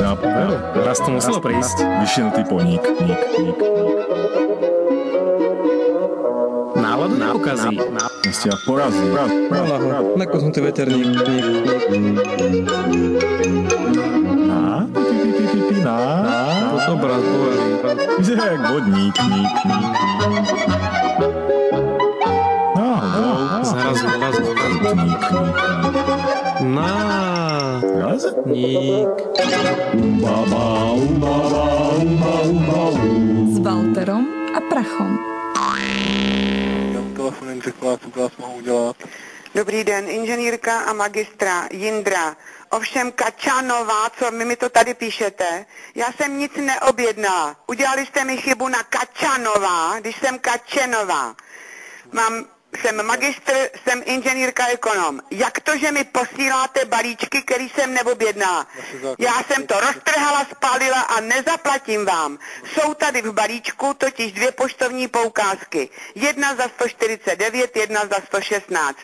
nápad, nápad. Raz to muselo prísť. Vyšinutý poník, ník, ník, ník. Náladu neukazí. Ste ma porazili. Brat, brat, brat. Nakoznutý veterník. Na? Pi, pi, pi, pi, pi, na? Na? To sú obraz bojarí. Vyzerá jak vodník, ník, ník, ník. Um. s Walterom a Prachom. Telefonem řekla, co vás mohu udělat. Dobrý den, inženýrka a magistra Jindra. Ovšem Kačanová, co mi, mi to tady píšete, já jsem nic neobjednala. Udělali jste mi chybu na Kačanová, když jsem Kačenová. Mám, jsem magistr, jsem inženýrka ekonom. Jak to, že mi posíláte balíčky, který jsem neobjednala? Já jsem to roztrhala, spálila a nezaplatím vám. Jsou tady v balíčku totiž dvě poštovní poukázky. Jedna za 149, jedna za 116.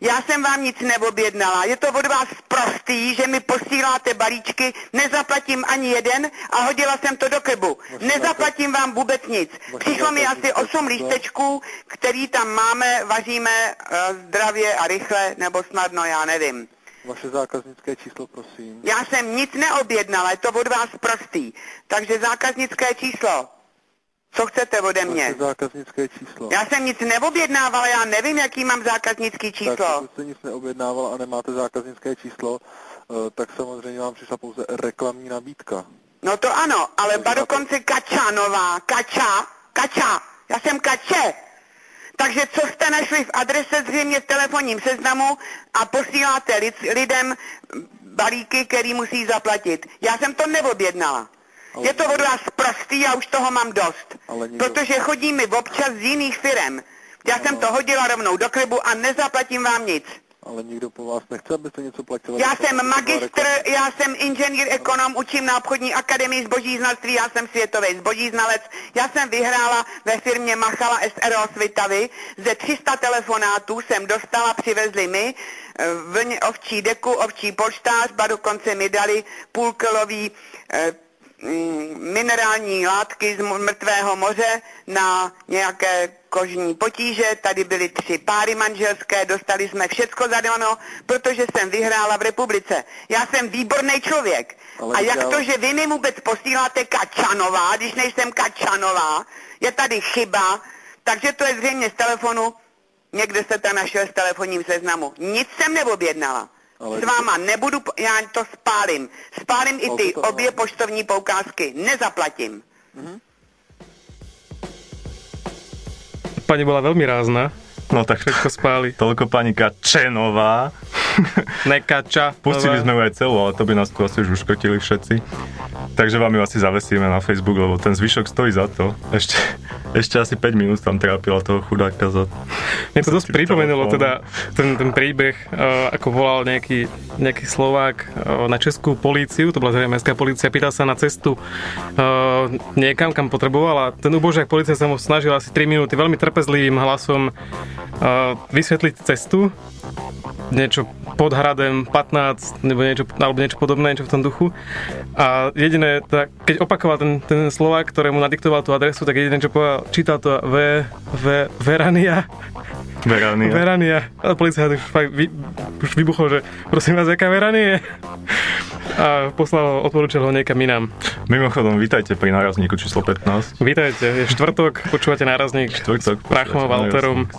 Já jsem vám nic neobjednala. Je to od vás prostý, že mi posíláte balíčky, nezaplatím ani jeden a hodila jsem to do kebu. Nezaplatím vám vůbec nic. Přišlo mi asi 8 lístečků, který tam máme, vaříme eh, zdravě a rychle, nebo snadno, já nevím. Vaše zákaznické číslo, prosím. Já jsem nic neobjednala, je to od vás prostý. Takže zákaznické číslo. Co chcete ode mě? Vaše zákaznické číslo. Já jsem nic neobjednávala, já nevím, jaký mám zákaznický Tak číslo. pokud jste nic neobjednával a nemáte zákaznické číslo, eh, tak samozřejmě vám přišla pouze reklamní nabídka. No to ano, ale ba dokonce Kačanová, Kača, Kača, já jsem Kače. Takže co jste našli v adrese zřejmě v telefonním seznamu a posíláte lid, lidem balíky, který musí zaplatit. Já jsem to neobjednala. Je to od vás prostý a už toho mám dost. Nikdo- Protože chodí mi občas z jiných firem. Já jsem to hodila rovnou do klibu a nezaplatím vám nic. Ale nikdo po vás nechce, abyste něco platili. Já jsem magistr, já jsem inženýr ekonom, učím na obchodní akademii zboží znalství, já jsem světový zboží znalec. Já jsem vyhrála ve firmě Machala SRO Svitavy. Ze 300 telefonátů jsem dostala, přivezli mi eh, vlně ovčí deku, ovčí polštář, ba dokonce mi dali půlkilový eh, minerální látky z mrtvého moře na nějaké kožní potíže. Tady byly tři páry manželské, dostali jsme všecko zadáno, protože jsem vyhrála v republice. Já jsem výborný člověk. Ale A jak to, že vy mi vůbec posíláte Kačanová, když nejsem Kačanová, je tady chyba, takže to je zřejmě z telefonu, někde se to našel z telefonním seznamu. Nic jsem neobjednala. Ale- S váma nebudu, já to spálím. Spálím i ty obě poštovní poukázky. Nezaplatím. Pani bola veľmi rázna. No tak Všetko spáli. toľko pani Kačenová. Nekača. Pustili sme ju aj celú, ale to by nás tu asi už uškrtili všetci. Takže vám ju asi zavesíme na Facebook, lebo ten zvyšok stojí za to. Ešte, ešte asi 5 minút tam trápila toho chudáka za... Mne to dosť pripomenulo teda ten, ten príbeh, uh, ako volal nejaký, nejaký Slovák uh, na českú políciu, to bola zrejme mestská polícia, pýtal sa na cestu uh, niekam, kam potreboval a ten ubožiak policia sa mu snažil asi 3 minúty veľmi trpezlivým hlasom uh, vysvetliť cestu niečo pod hradem 15 nebo niečo, alebo niečo podobné, niečo v tom duchu. A jediné, tak, keď opakoval ten, ten Slovák, ktorému nadiktoval tú adresu, tak jediné, čo povedal, čítal to V, V, Verania, Verania. Verania. A policajt už, fakt vy, už vybuchol, že prosím vás, aká Veranie? A poslal, odporúčal ho niekam inám. Mimochodom, vítajte pri nárazníku číslo 15. Vítajte, je štvrtok, počúvate nárazník Štvrtok. s Prachom Walterom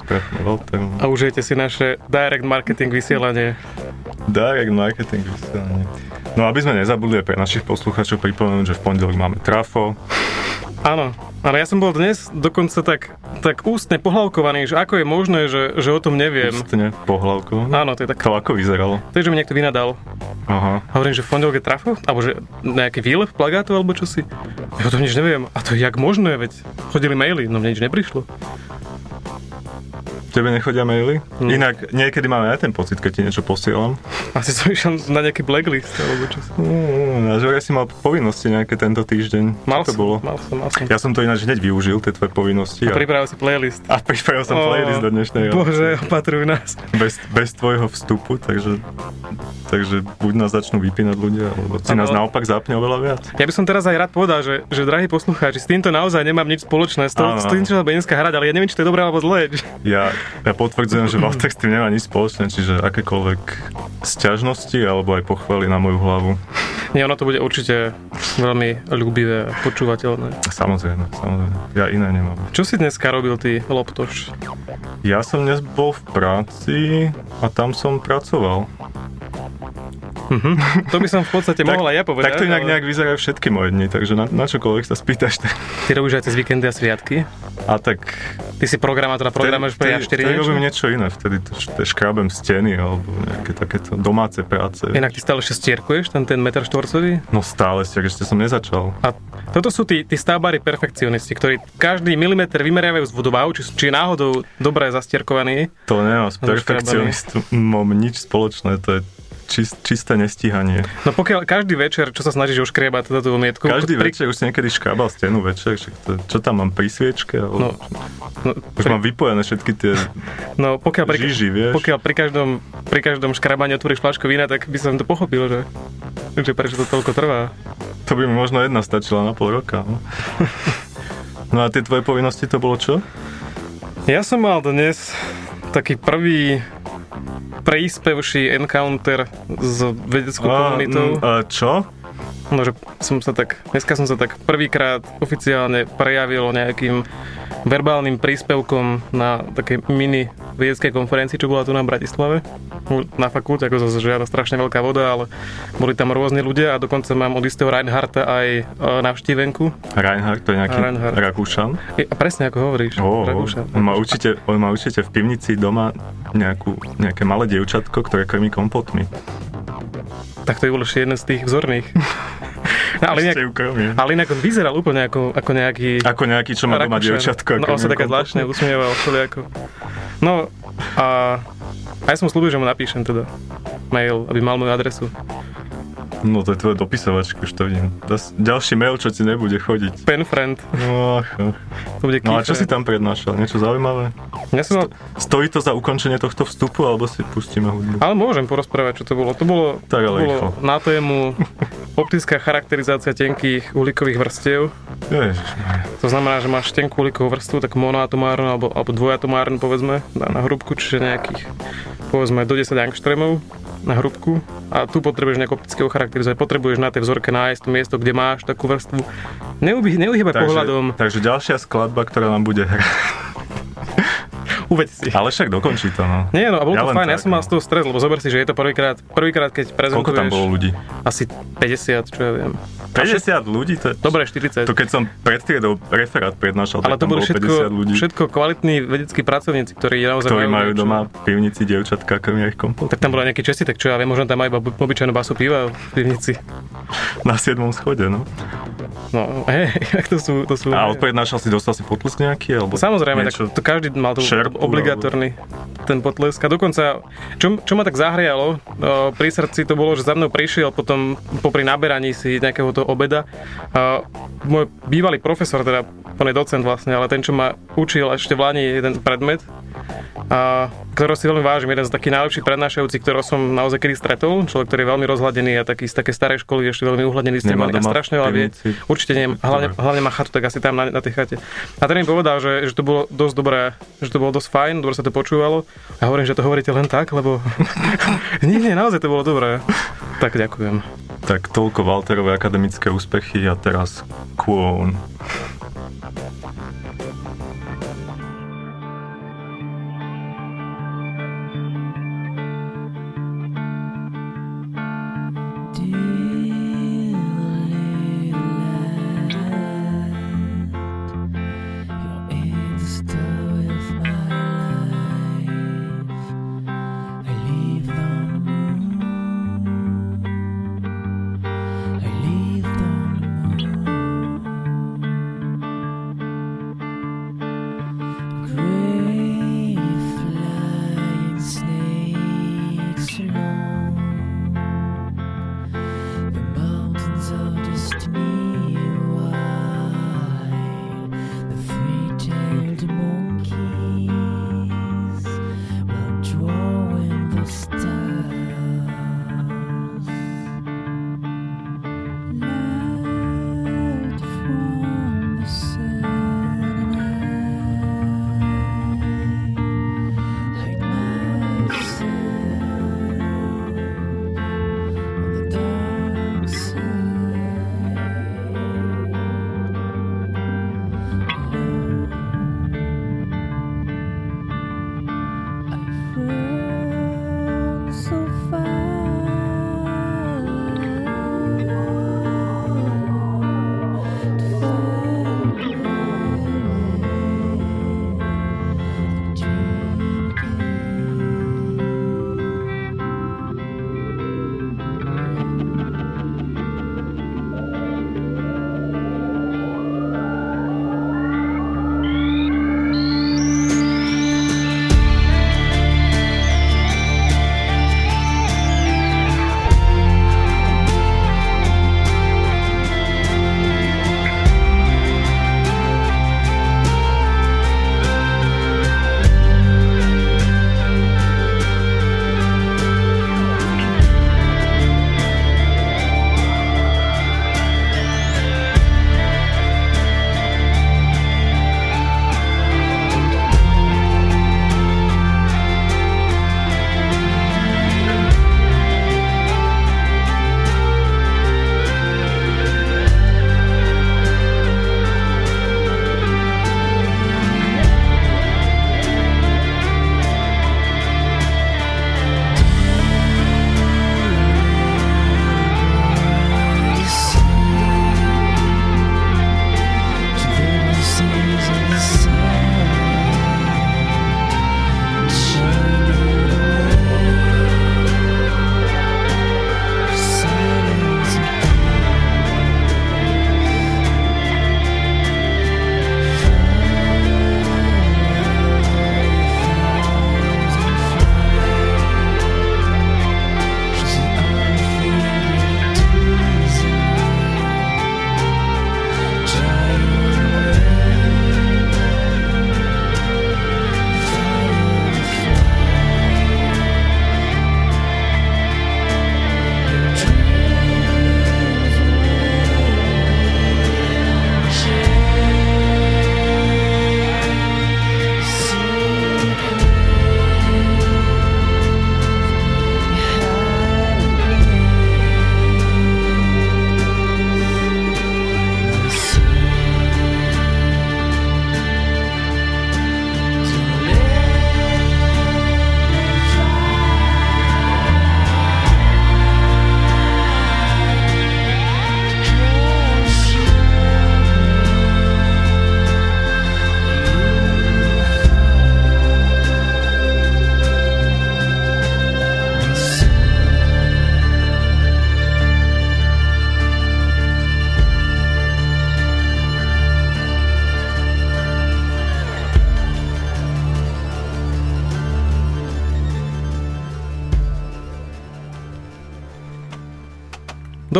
Walterom. a užijete si naše direct marketing vysielanie. Direct marketing vysielanie. No aby sme nezabudli pre našich poslucháčov pripomenúť, že v pondelok máme trafo. Áno, ale ja som bol dnes dokonca tak, tak ústne pohlavkovaný, že ako je možné, že, že o tom neviem. Ústne, pohľavkou. Áno, to je tak. To ako vyzeralo? To je, že mi niekto vynadal. Aha. Hovorím, že v pondelok je trafo? Alebo že nejaký výlev plagátov alebo čo si? Ja o tom nič neviem. A to je jak možné, veď chodili maily, no mne nič neprišlo. Tebe nechodia maily? Hm. Inak niekedy máme aj ten pocit, keď ti niečo posielam. Asi som išiel na nejaký blacklist alebo čo. Mm, a že vraj si mal povinnosti nejaké tento týždeň. Mal Čo to som, bolo? mal som, mal som. Ja som to ináč hneď využil, tie tvoje povinnosti. A pripravil si playlist. a pripravil som Ó, playlist do dnešnej. Bože, opatruj nás. bez, bez tvojho vstupu, takže takže buď nás začnú vypínať ľudia, alebo si nás naopak zapne oveľa viac. Ja by som teraz aj rád povedal, že, že drahí poslucháči, s týmto naozaj nemám nič spoločné, s, to, s tým, čo sa bude dneska hrať, ale ja neviem, či to je dobré alebo zlé. Ja, ja potvrdzujem, že Walter s tým nemá nič spoločné, čiže akékoľvek sťažnosti alebo aj pochvaly na moju hlavu. Nie, ono to bude určite veľmi ľúbivé a počúvateľné. Samozrejme, samozrejme. Ja iné nemám. Čo si dneska robil ty, Loptoš? Ja som dnes bol v práci a tam som pracoval. To by som v podstate mohol aj ja povedať. Tak to inak ale nejak vyzerajú všetky moje dni, takže na, na čokoľvek sa spýtaš. Tak. Ty robíš aj cez víkendy a sviatky? A tak... Ty si programátor a programuješ pre A4 vtedy niečo? robím niečo iné, vtedy to, to škrábem steny alebo nejaké takéto domáce práce. Inak ty stále ešte stierkuješ ten, ten meter štvorcový? No stále, ešte, ešte som nezačal. A toto sú tí, tí stavbári perfekcionisti, ktorí každý milimeter vymeriavajú z vodovahu, či, či je náhodou dobre zastierkovaný. To nemá s No, perfekcionistom nič spoločné, to je čist, čisté nestíhanie. No pokiaľ každý večer, čo sa snažíš oškriebať teda tú mietku, Každý pri, večer už si niekedy škrábal stenu večer, to, čo tam mám pri sviečke? No, Alebo, no, už pri, mám vypojené všetky tie no pokiaľ, pri, žiži, vieš? pokiaľ pri každom, pri každom škrabaní otvoríš flašku vína, tak by som to pochopil, že, že prečo to toľko trvá. To by mi možno jedna stačila na pol roka. No, no a tie tvoje povinnosti to bolo čo? Ja som mal dnes taký prvý príspevší encounter s vedeckou komunitou. mm, a čo? No, že som sa tak, dneska som sa tak prvýkrát oficiálne prejavil nejakým verbálnym príspevkom na takej mini vedeckej konferencii, čo bola tu na Bratislave. Na fakulte, ako zase žiada strašne veľká voda, ale boli tam rôzni ľudia a dokonca mám od istého Reinharta aj e, navštívenku. Reinhard, to je nejaký Reinhard. Rakúšan. Je- A presne ako hovoríš. Oh, Rakúšan. on, má určite, on má určite v pivnici doma nejakú, nejaké malé dievčatko, ktoré krmí kompotmi. Tak to je bol ešte jeden z tých vzorných. No, ale, krmí. ale inak on vyzeral úplne ako, ako nejaký... Ako nejaký, čo má doma dievčatko. No, on sa také zvláštne usmieval všelijako. No a, a ja som slúbil, že mu napíšem teda mail, aby mal moju adresu. No to je tvoje dopisovačka, už to vidím. Das, ďalší mail, čo ti nebude chodiť. Pen friend, No, ach, to bude no a čo si tam prednášal? Niečo zaujímavé? Ja som mal, Stojí to za ukončenie tohto vstupu, alebo si pustíme hudbu? ale môžem porozprávať, čo to bolo. To bolo, Tak, ale to bolo rýchlo. na tému optická charakterizácia tenkých uhlíkových vrstiev. Ježišmarja. To znamená, že máš tenkú uhlíkovú vrstvu, tak monoatomárnu alebo, alebo dvojatomárnu povedzme na, na hrubku, čiže nejakých povedzme do 10 angstremov na hrubku a tu potrebuješ nejak opticky ocharakterizovať, potrebuješ na tej vzorke nájsť to miesto, kde máš takú vrstvu. Neuby, neuhýbaj pohľadom, takže ďalšia skladba, ktorá nám bude hrať. Uveď si. Ale však dokončí to, no. Nie, no a bolo Ja to fajn, ja tak, som mal no. z toho stres, lebo zober si, že je to prvýkrát, prvýkrát keď prezentuješ Koľko tam bolo ľudí? asi 50, čo ja viem. 50 ľudí? To je... Dobre, 40. To keď som pred triedou referát prednášal, ale to bolo všetko, 50 ľudí, všetko kvalitní vedeckí pracovníci, ktorí naozaj ktorí majú niečo- doma v pivnici dievčatka kompot. Tak tam bola nejaký česi, tak čo ja viem, možno tam aj iba obyčajnú basu piva v pivnici. Na 7. schode, no. No, hej, to sú, to sú... A odprednášal si, dostal si potlesk nejaký? Alebo Samozrejme, niečo? tak to každý mal šerpu, obligatórny ten potlesk. A dokonca, čo, čo ma tak zahrialo o, pri srdci, to bolo, že za mnou prišiel potom popri naberaní si nejakého toho obeda a môj bývalý profesor, teda on je docent vlastne, ale ten, čo ma učil ešte v Lani jeden predmet, ktorého si veľmi vážim, jeden z takých najlepších prednášajúcich, ktorého som naozaj kedy stretol, človek, ktorý je veľmi rozhladený a taký z také starej školy, ešte veľmi uhľadený s a strašne veľa vie. Určite nie, hlavne, hlavne má chatu, tak asi tam na, na tej chate. A ten mi povedal, že, že to bolo dosť dobré, že to bolo dosť fajn, dobre sa to počúvalo. A hovorím, že to hovoríte len tak, lebo... nie, nie, naozaj to bolo dobré. Tak ďakujem. Tak toľko Walterové akademické úspechy a teraz Quone.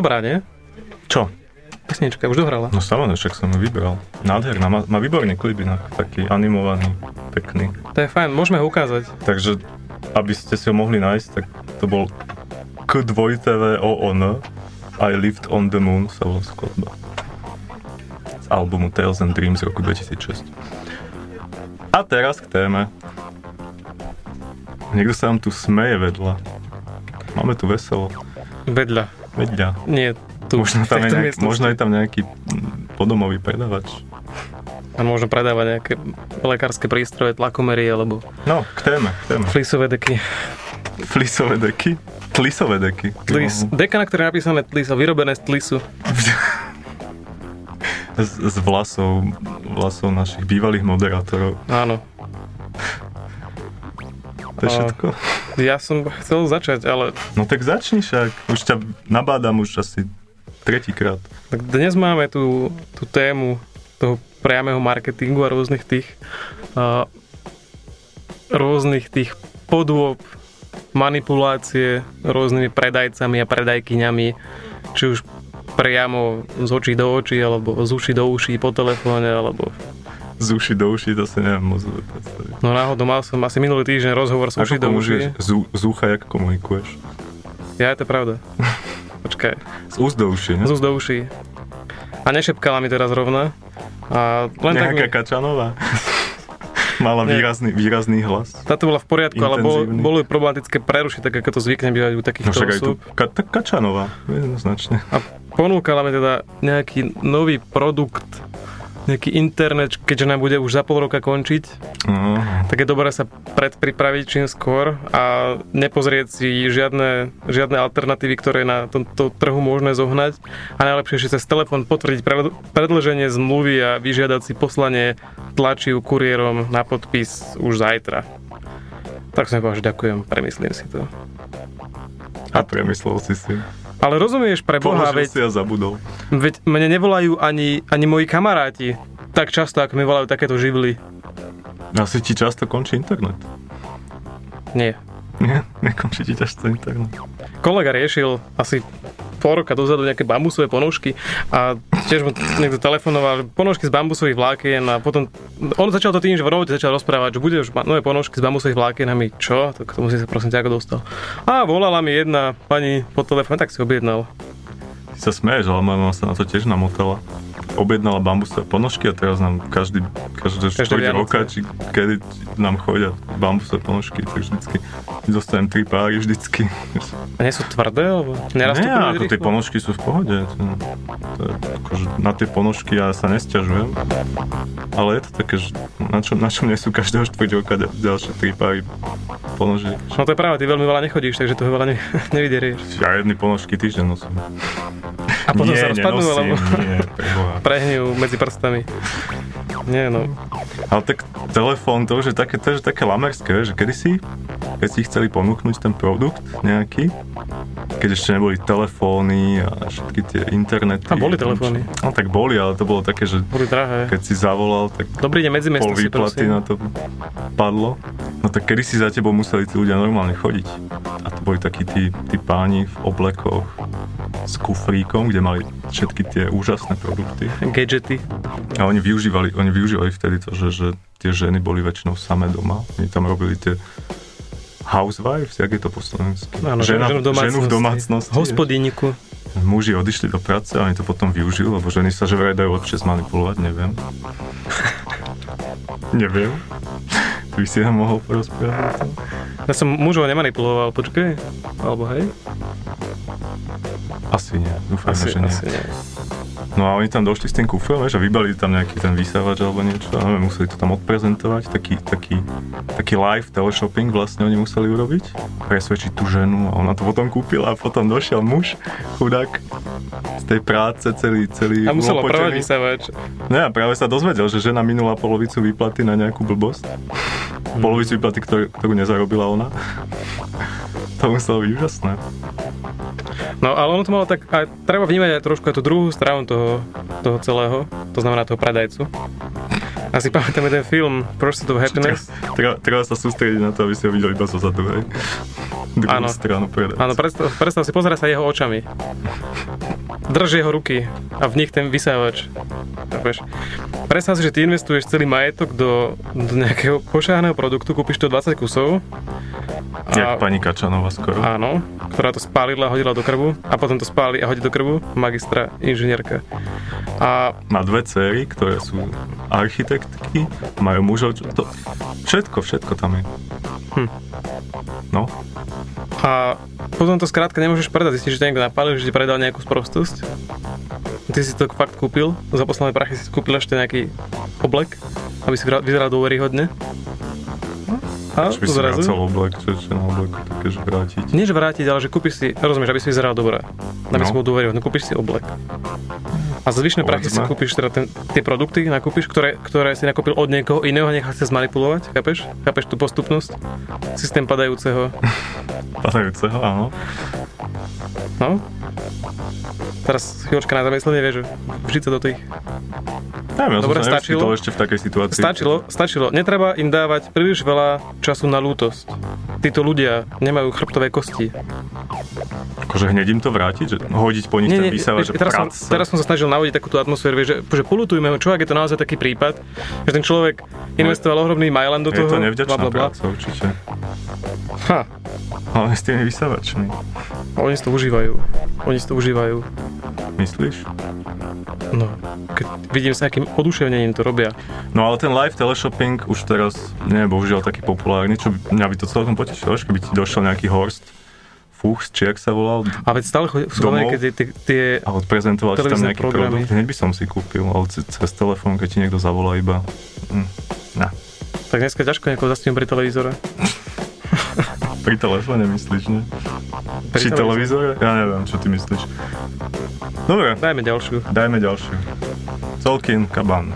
Dobrá, nie? Čo? Pesnička už dohrala. No samozrejme, však som ju vybral. Nádherná, má, má výborný klip inak, taký animovaný, pekný. To je fajn, môžeme ho ukázať. Takže, aby ste si ho mohli nájsť, tak to bol k 2 TVON I Lived on the Moon sa volá skladba. Z albumu Tales and Dreams z roku 2006. A teraz k téme. Niekto sa nám tu smeje vedľa. Máme tu veselo. Vedľa. Vedľa. Nie, tu. Možno, tam je nejak, možno je tam nejaký podomový predavač. A možno predávať nejaké lekárske prístroje, tlakomery alebo No, k téme, k téme. flisové deky. Flisové deky? Tlisové deky. Tlis. Deka, na ktoré je napísané tlis a vyrobené z tlisu. Z, z vlasov, vlasov našich bývalých moderátorov. Áno. To je všetko. Ja som chcel začať, ale No tak začni však. Už ťa nabádam už asi tretíkrát. tak dnes máme tú, tú tému toho priamého marketingu a rôznych tých a, rôznych tých podôb, manipulácie rôznymi predajcami a predajkyňami, či už priamo z očí do očí, alebo z uší do uší po telefóne, alebo Z uši do uši, to si neviem moc predstaviť. no náhodou mal som asi minulý týždeň rozhovor z uší Ako do uší. Z, ucha, jak komunikuješ? Ja, to je pravda. Počkaj. Z úst do uši, ne? Z úst do uší. A nešepkala mi teraz rovna. A len tak Nejaká mi, Kačanová. Mala Nie. výrazný, výrazný hlas. táto bola v poriadku, ale bolo, Intenzívny. bolo problematické prerušiť, tak ako to zvykne bývať u No takýchto však aj tu osôb. ka, tak Kačanová, jednoznačne. A ponúkala mi teda nejaký nový produkt, nejaký internet, keďže nám bude už za pol roka končiť, No, tak je dobré sa predpripraviť čím skôr a nepozrieť si žiadne, žiadne alternatívy, ktoré je na tomto trhu možné zohnať a najlepšie ešte cez telefón potvrdiť pred- predĺženie zmluvy a vyžiadať si poslanie tlačiu kuriérom na podpis už zajtra. Tak som povedal, že ďakujem, premyslím si to. a premyslel si si. Ale rozumieš pre Boha, veď, si a zabudol. veď mne nevolajú ani, ani moji kamaráti tak často, ako mi volajú takéto živly. Asi ti často končí internet. Nie. Nie? Nekončí ti často internet. kolega riešil asi pol roka dozadu nejaké bambusové ponožky a tiež mu niekto telefonoval, že ponožky z bambusových vlákien a potom on začal to tým, že v robote začal rozprávať, že bude už nové ponožky z bambusových vlákien a my čo? Tak k tomu si sa prosím ťa ako dostal. A volala mi jedna pani po telefóne, tak si objednal. Sa smeješ, ale moja mama sa na to tiež namotala. Objednala bambusové ponožky a teraz nám každý, Každé štvrť roka, či kedy nám chodia bambusové ponožky, tak vždycky dostanem tri páry vždycky. A nie sú tvrdé? Alebo nerastú Nie, ako tie ponožky sú v pohode. To, to je, akože na tie ponožky ja sa nesťažujem. Ale je to také, že na čo, na čo nie sú každého štvrť roka ďal- ďalšie tri páry ponožiek. No to je práve, ty veľmi veľa nechodíš, takže toho veľa ne, nevyderieš. Ja jedny ponožky týždeň nosím. A potom nie, sa rozpadnú, nenosím, alebo nie, prehňujú medzi prstami. Nie, no. Ale tak telefón, to už je také, to je také lamerské, že kedysi, keď si chceli ponúknuť ten produkt nejaký, keď ešte neboli telefóny a všetky tie internety. A boli telefóny. No tak boli, ale to bolo také, že Boli drahé. keď si zavolal, tak Dobrý deň, medzi pol výplaty na to padlo. No tak kedy si za tebou museli tí ľudia normálne chodiť. A to boli takí tí, tí páni v oblekoch s kufríkom, kde mali všetky tie úžasné produkty. Gadgety. A oni využívali, oni využívali vtedy to, že, že tie ženy boli väčšinou samé doma. Oni tam robili tie housewives, jak je to po slovensky? Áno, Žena, ženu v domácnosti. ženu v domácnosti. Hospodíniku. Muži odišli do práce a oni to potom využili, lebo ženy sa že vraj dajú lepšie zmanipulovať, neviem. neviem. Ty by si nám mohol porozprávať? Ja som mužov nemanipuloval, počkaj. Alebo hej? Asi nie, dúfam, Asi, že nie. asi nie. No a oni tam došli s tým kufrom, vieš, a vybalili tam nejaký ten vysávač alebo niečo, a neviem, museli to tam odprezentovať, taký, taký, taký live teleshopping vlastne oni museli urobiť, presvedčiť tú ženu a ona to potom kúpila a potom došiel muž, chudák, z tej práce celý, celý A ulopotený. prvať vysávač. Ne, a práve sa dozvedel, že žena minula polovicu výplaty na nejakú blbosť. Polovicu výplaty, ktorú, ktorú nezarobila ona. To muselo byť úžasné. No ale ono to malo tak, aj treba vnímať aj trošku aj tú druhú stranu toho, toho celého, to znamená toho predajcu. Asi pamätám jeden film Pursuit of Happiness. Treba, treba sa sústrediť na to, aby si ho videli iba zo zadu, hej. Druhú Áno. stranu predajcu. Áno, predstav, predstav si, pozeraj sa jeho očami. drž jeho ruky a v nich ten vysávač. Chápeš? Predstav si, že ty investuješ celý majetok do, do nejakého pošáhaného produktu, kúpiš to 20 kusov. Jak pani Kačanová skoro. Áno, ktorá to spálila, hodila do krvu a potom to spáli a hodí do krvu magistra inžinierka. A Má dve céry, ktoré sú architektky, majú mužov, to, všetko, všetko tam je. Hm. No, A potom to skrátka nemôžeš predať. Zistíš, že ťa niekto napálil, že ti predal nejakú sprostosť. Ty si to fakt kúpil. Za posledné prachy si kúpil ešte nejaký oblek, aby si vyzeral dôveryhodne. A by si zrazu... vracal oblek, čo je na obleku také, že vrátiť. Nie, že vrátiť, ale že kúpiš si, rozumieš, aby si vyzeral dobre. Aby No. si bol dôveryhodný, kúpiš si oblek. A za zvyšné prachy si kúpiš teda ten, tie produkty, nakúpiš, ktoré, ktoré si nakúpil od niekoho iného a nechal sa zmanipulovať, chápeš? Chápeš tú postupnosť? Systém padajúceho. Padajúceho, áno. No? Teraz chvíľočka na zamyslenie, vieš, vžiť sa do tých Neviem, ja Dobre, som sa stačilo? ešte v takej situácii. Stačilo, stačilo. Netreba im dávať príliš veľa času na lútosť. Títo ľudia nemajú chrbtové kosti. Akože hneď im to vrátiť? Že hodiť po nich ten vysávač, vieš, že teraz, som, teraz som sa snažil navodiť takúto atmosféru, vieš, že, že polutujme ho, čo ak je to naozaj taký prípad, že ten človek investoval ohromný Mailand do Je toho, to nevďačná bla, bla, bla. práca, určite. Ha, Ale s tými vysávačmi. oni si to užívajú. Oni si to užívajú. Myslíš? No, keď vidím sa, akým oduševnením to robia. No ale ten live teleshopping už teraz nie je bohužiaľ taký populárny, čo by, mňa by to celkom potešilo, keby ti došiel nejaký Horst Fuchs, či jak sa volal, A veď stále chodí, sú Domov? nejaké tie, tie, a odprezentoval ti tam nejaký programy. produkt, hneď by som si kúpil, ale ce- cez telefón, keď ti niekto zavolá iba, hm, na, tak dneska ťažko niekoho zastihnúť pri televízore. pri telefóne myslíš, nie? Pri Či televízore? Ja neviem, čo ty myslíš. Dobre, Dajme ďalšiu. dajme ďalšiu. Tolkien Kaban.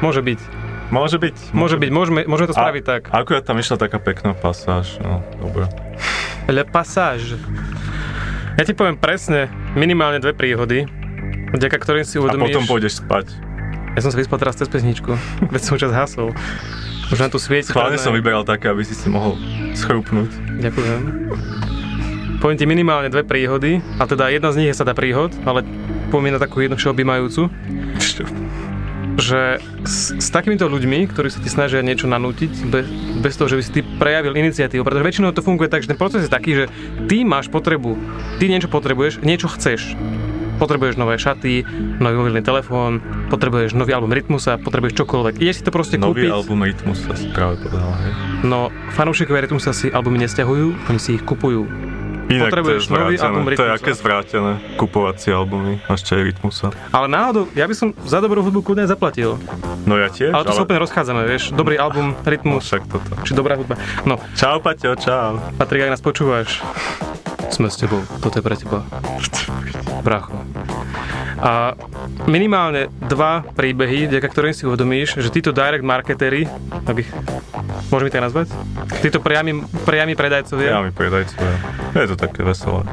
Môže byť. Môže byť. Môže byť, môžeme, môžeme to A- spraviť tak. Akurát tam išla taká pekná pasáž, no, dobre. Le passage. Ja ti poviem presne minimálne dve príhody, vďaka ktorým si A uvedomíš... potom pôjdeš spať. Ja som sa vyspal teraz cez pesničku, veď som čas hasol. Už na tu svieti. Schválne som vyberal také, aby si si mohol schrupnúť. Ďakujem. Poviem ti minimálne dve príhody, a teda jedna z nich je sada príhod, ale poviem na takú jednu všeobjímajúcu, že s, s takýmito ľuďmi, ktorí sa ti snažia niečo nanútiť, bez, bez toho, že by si ty prejavil iniciatívu, pretože väčšinou to funguje tak, že ten proces je taký, že ty máš potrebu, ty niečo potrebuješ, niečo chceš. Potrebuješ nové šaty, nový mobilný telefón, potrebuješ nový album Rytmusa, potrebuješ čokoľvek. Ideš si to proste Nový kúpiť. album Rytmus sa si práve povedal, hej. No, fanúšikovia Rytmusa si albumy nesťahujú, oni si ich kupujú. Inak Potrebuješ to je nový album To je Rytmusa. aké zvrátené kupovacie albumy, ešte aj Rytmusa. Ale náhodou, ja by som za dobrú hudbu kľudne zaplatil. No ja tiež, Ale to sa úplne rozchádzame, vieš. Dobrý album, No Rytmus, však toto. či dobrá hudba. No, Čau, Paťo, čau. Patrik, ak nás počúvaš, sme s tebou, toto je pre teba. Bracho. A minimálne dva príbehy, vďaka ktorým si uvedomíš, že títo direct marketery, aby ich, môžeme tak nazvať? Títo priami, priami predajcovia, Ja mi predajcovia. Je to také veselé.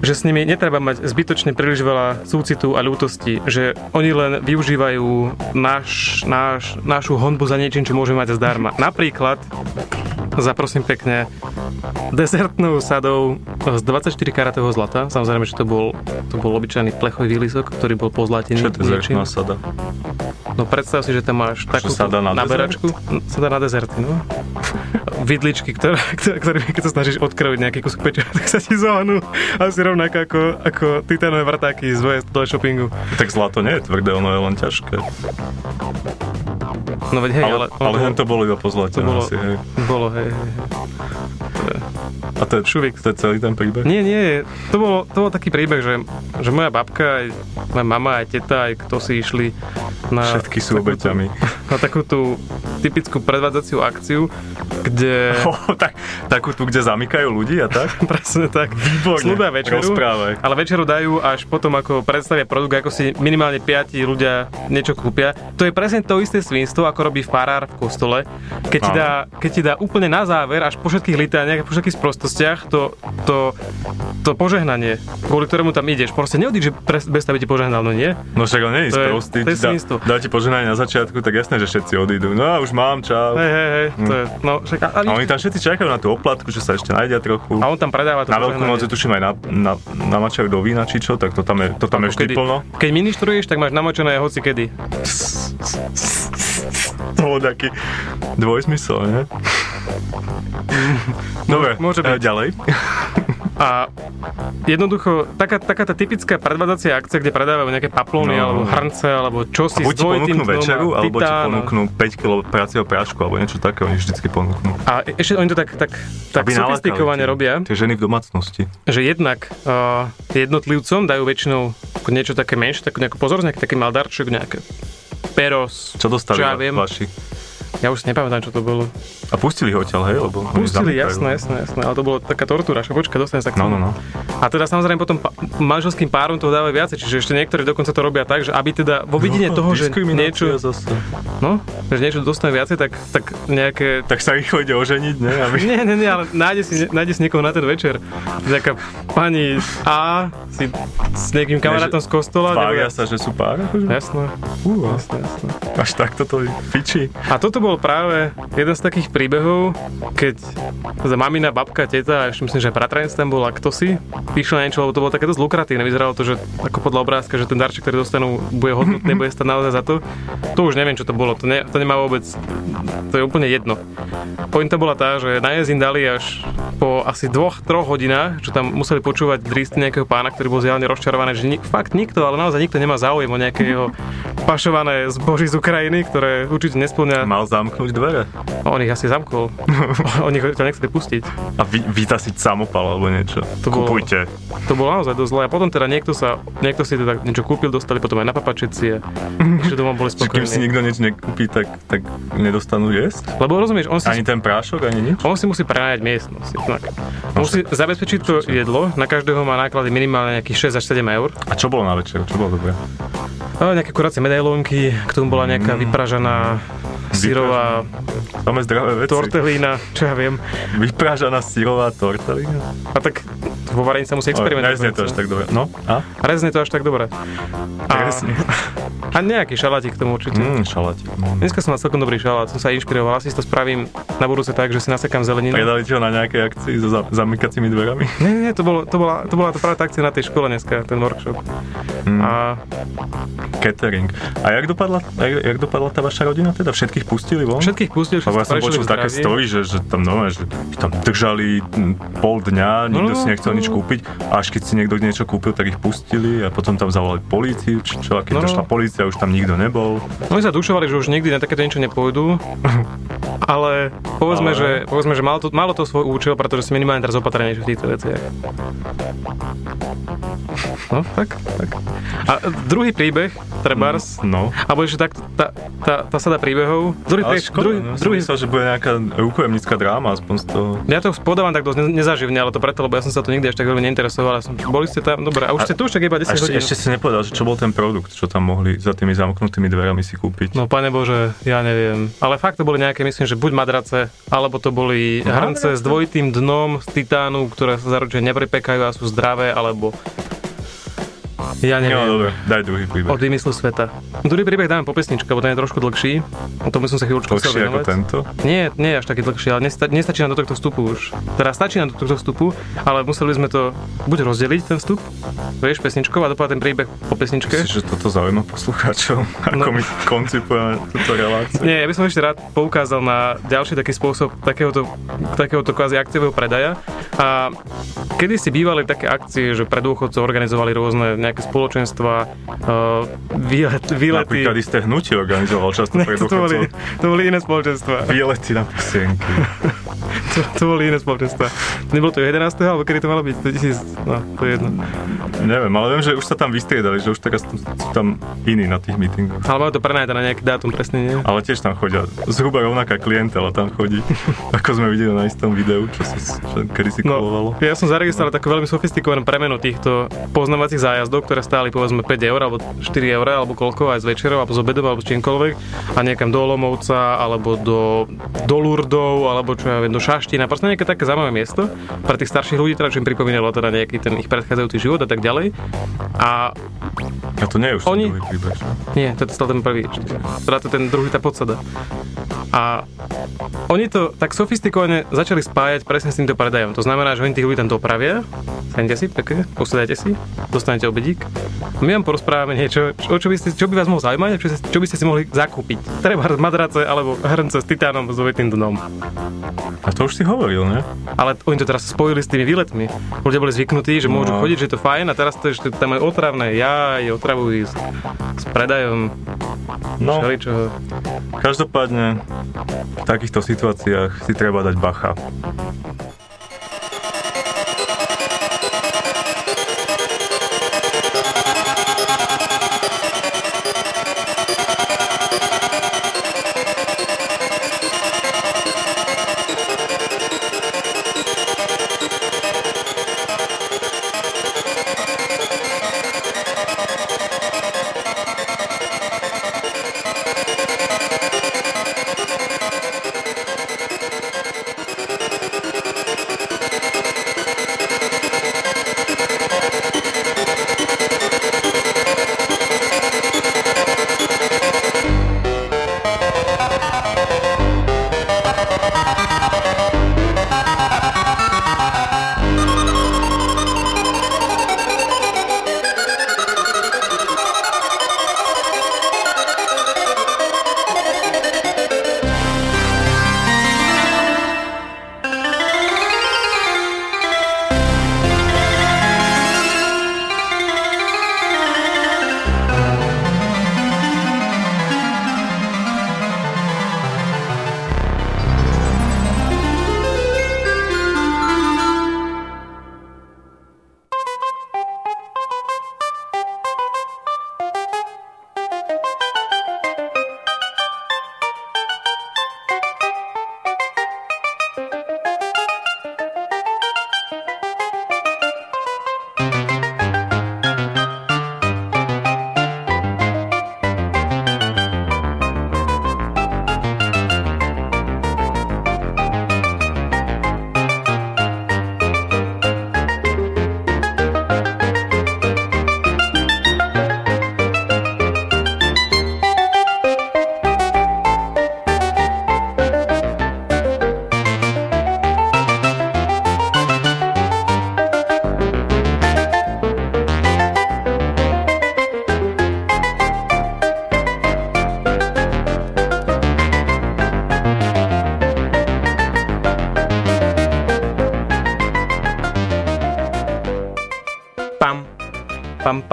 že s nimi netreba mať zbytočne príliš veľa súcitu a ľútosti, že oni len využívajú náš, náš, našu honbu za niečím, čo môžeme mať zdarma. Napríklad, zaprosím pekne, dezertnou sadou z 24 karatového zlata. Samozrejme, že to bol, to bol obyčajný plechový výlisok, ktorý bol pozlatený Čo to niečím. sada? No predstav si, že tam máš takú sada na naberačku. No, Sada na dezerty, no. Vidličky, ktoré, ktoré, keď sa snažíš odkrojiť nejaký kúsok peča, tak sa ti zohnú asi rovnako ako, ako titanové vrtáky z VS shoppingu. Tak zlato nie je tvrdé, ono je len ťažké. No veď hej, ale, ale, ale to bolo iba pozlatené to bolo, asi, hej. bolo, hej, hej. A to je, Šuvik. to je celý ten príbeh? Nie, nie, to bol, to bol taký príbeh, že, že moja babka, aj moja mama, aj teta, aj kto si išli na... Všetky sú takúto- obeťami. Na takú tú typickú predvádzaciu akciu, kde... Oh, tak, takú tu, kde zamykajú ľudí a tak? Presne tak. Výborne. Slúbia večeru, Rozprávaj. ale večeru dajú až potom, ako predstavia produkt, ako si minimálne piati ľudia niečo kúpia. To je presne to isté svinstvo, ako robí farár v kostole. Keď ti, dá, keď ti dá úplne na záver, až po všetkých litániach, po všetkých sprostostiach, to, to, to požehnanie, kvôli ktorému tam ideš. Proste neodíš, že pre, bez by ti požehnal, no nie? No však on nie je To je Dá, ti poženanie na začiatku, tak jasné, že všetci odídu. No už mám, čau. Hej, hej, hej, to je, no však, a, a, oni tam všetci čakajú na tú oplatku, že sa ešte nájdia trochu. a on tam predáva to Na veľkú noc požehnanie. tuším aj na, na, namačajú do vína či čo, tak to tam je, to tam je vždy plno. keď ministruješ, tak máš namočené hoci kedy. To bol taký dvojzmysel, nie? Dobre, Môže e, byť. ďalej. A jednoducho, taká, taká tá typická predvádzacia akcia, kde predávajú nejaké paplóny, No. alebo hrnce, alebo A čosi buď ti ponúknú večeru, alebo ti titán ponúknú 5 kg pracieho prášku, alebo niečo také, oni vždycky ponúknú. A ešte oni to tak, tak, tak Aby sofistikovane robia, Tie ženy v domácnosti. že jednak uh, jednotlivcom dajú väčšinou niečo také menšie, takú nejakú pozornosť, nejaký taký maldarček, nejaké peros, Čo dostali čo ja viem. vaši? Ja už si nepamätám, čo to bolo. A pustili ho odtiaľ, hej? Lebo Pustili, jasné, jasné, jasné, ale to bolo taká tortúra, že počka, dostane sa k No, tomu. no, no. A teda samozrejme potom pa- manželským párom to dávajú viacej, čiže ešte niektorí dokonca to robia tak, že aby teda vo vidine toho, že niečo, Zase. no, že niečo dostane viacej, tak, tak nejaké Tak sa rýchlo ide oženiť, ne? Aby... Nie, nie, nie, ale nájde si, nájde si niekoho na ten večer. Nejaká pani A si s nejakým kamarátom z kostola. Tvária nebude- sa, že sú pár? akože? Jasné, Fú, jasné, jasné. až takto to fičí. A toto bol práve jeden z takých príbehov, keď za mamina, babka, teta, a ešte myslím, že bratranec tam bol a kto si, píšli na niečo, lebo to bolo také dosť lukratívne. Vyzeralo to, že ako podľa obrázka, že ten darček, ktorý dostanú, bude hodnotný, bude stať naozaj za to. To už neviem, čo to bolo. To, ne, to nemá vôbec, to je úplne jedno. Pointa bola tá, že na im dali až po asi dvoch, troch hodinách, čo tam museli počúvať dristy nejakého pána, ktorý bol zjavne rozčarovaný, že ni- fakt nikto, ale naozaj nikto nemá záujem o nejaké jeho pašované zboží z Ukrajiny, ktoré určite nesplňa Mal zamknúť dvere. on ich asi zamkol. On ich to nechceli pustiť. A vy, vytasiť samopal alebo niečo. To bolo- Kupujte. To bolo naozaj dosť zlé. A potom teda niekto, sa, niekto si teda niečo kúpil, dostali potom aj na papačeci a ešte doma boli Že kým si spokojní. nikto nič nekúpi, tak, tak nedostanú jesť? Lebo rozumieš, on si, Ani ten prášok, ani nič? on si musí prenajať miestnosť. jednak. Musí zabezpečiť to jedlo, na každého má náklady minimálne nejakých 6 až 7 eur. A čo bolo na večer? Čo bolo dobré? A nejaké kuracie medailónky, k tomu bola nejaká Mm. vypražaná sírová Máme zdravé veci. tortelína, čo ja viem. Vyprážaná sírová tortelína. A tak vo varení sa musí experimentovať. Neznie to až tak dobre. No, a? Rezne to až tak dobre. A, Rezne. a nejaký šalátik k tomu určite. Mm, šalatík. Mm. Dneska som mal celkom dobrý šalát, som sa inšpiroval, asi si to spravím na budúce tak, že si nasekám zeleninu. Predali ho na nejakej akcii so za- zamykacími dverami? Nie, nie, to, bolo, to, bola, to bola to práve tá akcia na tej škole dneska, ten workshop. Mm. A Catering. A jak dopadla, jak, jak dopadla tá vaša rodina teda? Všetkých pustili von? všetkých pustil, Lebo všetci ja som počul také story, že, že tam nové, že tam držali pol dňa, nikto No, si nechcel no. nič kúpiť až keď si niekto niečo kúpil, tak ich pustili a potom tam zavolali políciu, či čo, a keď No. došla polícia, už tam nikto nebol. Oni sa dušovali, že už nikdy na takéto niečo nepôjdu, ale povedzme, Ale- Že, povedzme že malo, to, malo to svoj účel, pretože si minimálne teraz opatrnejšie v týchto veciach. No, tak, tak. A druhý príbeh, Trebars, No. alebo ešte tak, tá, tá, tá sada príbehov. Druhý, Ale príbeh, škoda, druhý, no, druhý, myslel, že bude nejaká rukojemnická dráma, aspoň z toho. ja to podávam tak dosť ne- nezaživne, ale to preto, lebo ja som sa to nikdy až tak veľmi neinteresoval. Ja som, boli ste tam, dobre, a už A- ste tu už tak iba 10 A ešte, hodín. ešte si nepovedal, že čo bol ten produkt, čo tam mohli za tými zamknutými dverami si kúpiť. No pane Bože, ja neviem. Ale fakt to boli nejaké, myslím, že buď madrace, alebo to boli hrnce s dvojitým dnom z titánu, ktoré sa zaručene nepripekajú a sú zdravé, alebo ja No neviem. dobre, daj druhý príbeh. Od vymyslu sveta. Druhý príbeh dáme po pesničke, lebo ten je trošku dlhší. O tom som sa chvíľučku chcel Dlhšie ako venovať. tento. Nie, nie je až taký dlhší, ale nesta- nestačí nám do tohto vstupu už. Teda stačí nám do tohto vstupu, ale museli sme to buď rozdeliť ten vstup, vieš, pesničkou a dopadne ten príbeh po pesničke. Myslíš, že toto zaujíma poslucháčov? Ako No. my koncipujeme túto reláciu? Nie, ja by som ešte rád poukázal na ďalší taký spôsob takéhoto, takéhoto kvázi akciového predaja. A kedy si bývali také akcie, že pre dôchodcov organizovali rôzne nejaké spoločenstva, uh, výlet, výlety. Napríklad isté hnutie organizoval často Ne, pre to, boli, to boli iné spoločenstva. Výlety na pusienky. To, to boli iné spoločenstva. Nebolo to 11. alebo kedy to malo byť? 2000, no, to je jedno. Neviem, ale viem, že už sa tam vystriedali, že už teraz sú tam iní na tých meetingoch. Ale majú to prenajať na nejaký dátum presne, nie? Ale tiež tam chodia, zhruba rovnaká klientela tam chodí, ako sme videli na istom videu, čo sa kedy si kolovalo. No, ja som zaregistroval takú veľmi sofistikovanú premenu týchto poznávacích zájazdov, ktoré stáli povedzme 5 eur, alebo 4 eur, alebo koľko, aj z večerov, alebo z obedov, alebo z čímkoľvek a niekam do Olomovca, alebo do, do Lurdov, alebo čo ja viem, do Šaština, proste nejaké také zaujímavé miesto pre tých starších ľudí, teda čo im pripomínalo teda nejaký ten ich predchádzajúci život a tak ďalej. A A to nie je už ten Oni- druhý príbeh, nie, to je stále ten prvý. Teda to ten druhý, tá podsada. A oni to tak sofistikovane začali spájať presne s týmto predajom. To znamená, že oni tých ľudí tam dopravia, sadnite si, pekne, posadajte si, dostanete obedík. A my vám porozprávame niečo, čo, čo, by ste, čo by vás mohlo zaujímať, čo, čo by ste si mohli zakúpiť. Treba madrace alebo hrnce s titánom s dvojitým dnom. A to už si hovoril, ne? Ale oni to teraz spojili s tými výletmi. Ľudia boli zvyknutí, že môžu No. chodiť, že je to fajn a teraz to ešte tam je otravné. Ja otravujú s, s predajom No, všeličoho. každopádne v takýchto situáciách si treba dať bacha.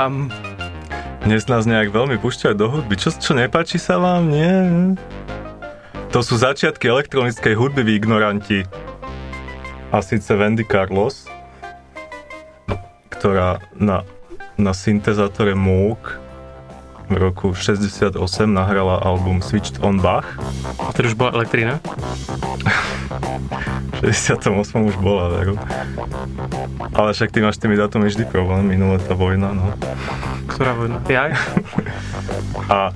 Pam. Dnes nás nejak veľmi púšťajú do hudby. Čo, čo nepáči sa vám? Nie. To sú začiatky elektronickej hudby, vy ignoranti. A síce Wendy Carlos, ktorá na, na syntezátore Moog v roku 68 nahrala album Switched on Bach. A to už bola elektrina? V 68 už bola, veru. Ale však ty máš tými dátumy vždy problém, minulé tá vojna, no. Ktorá vojna? Ja? A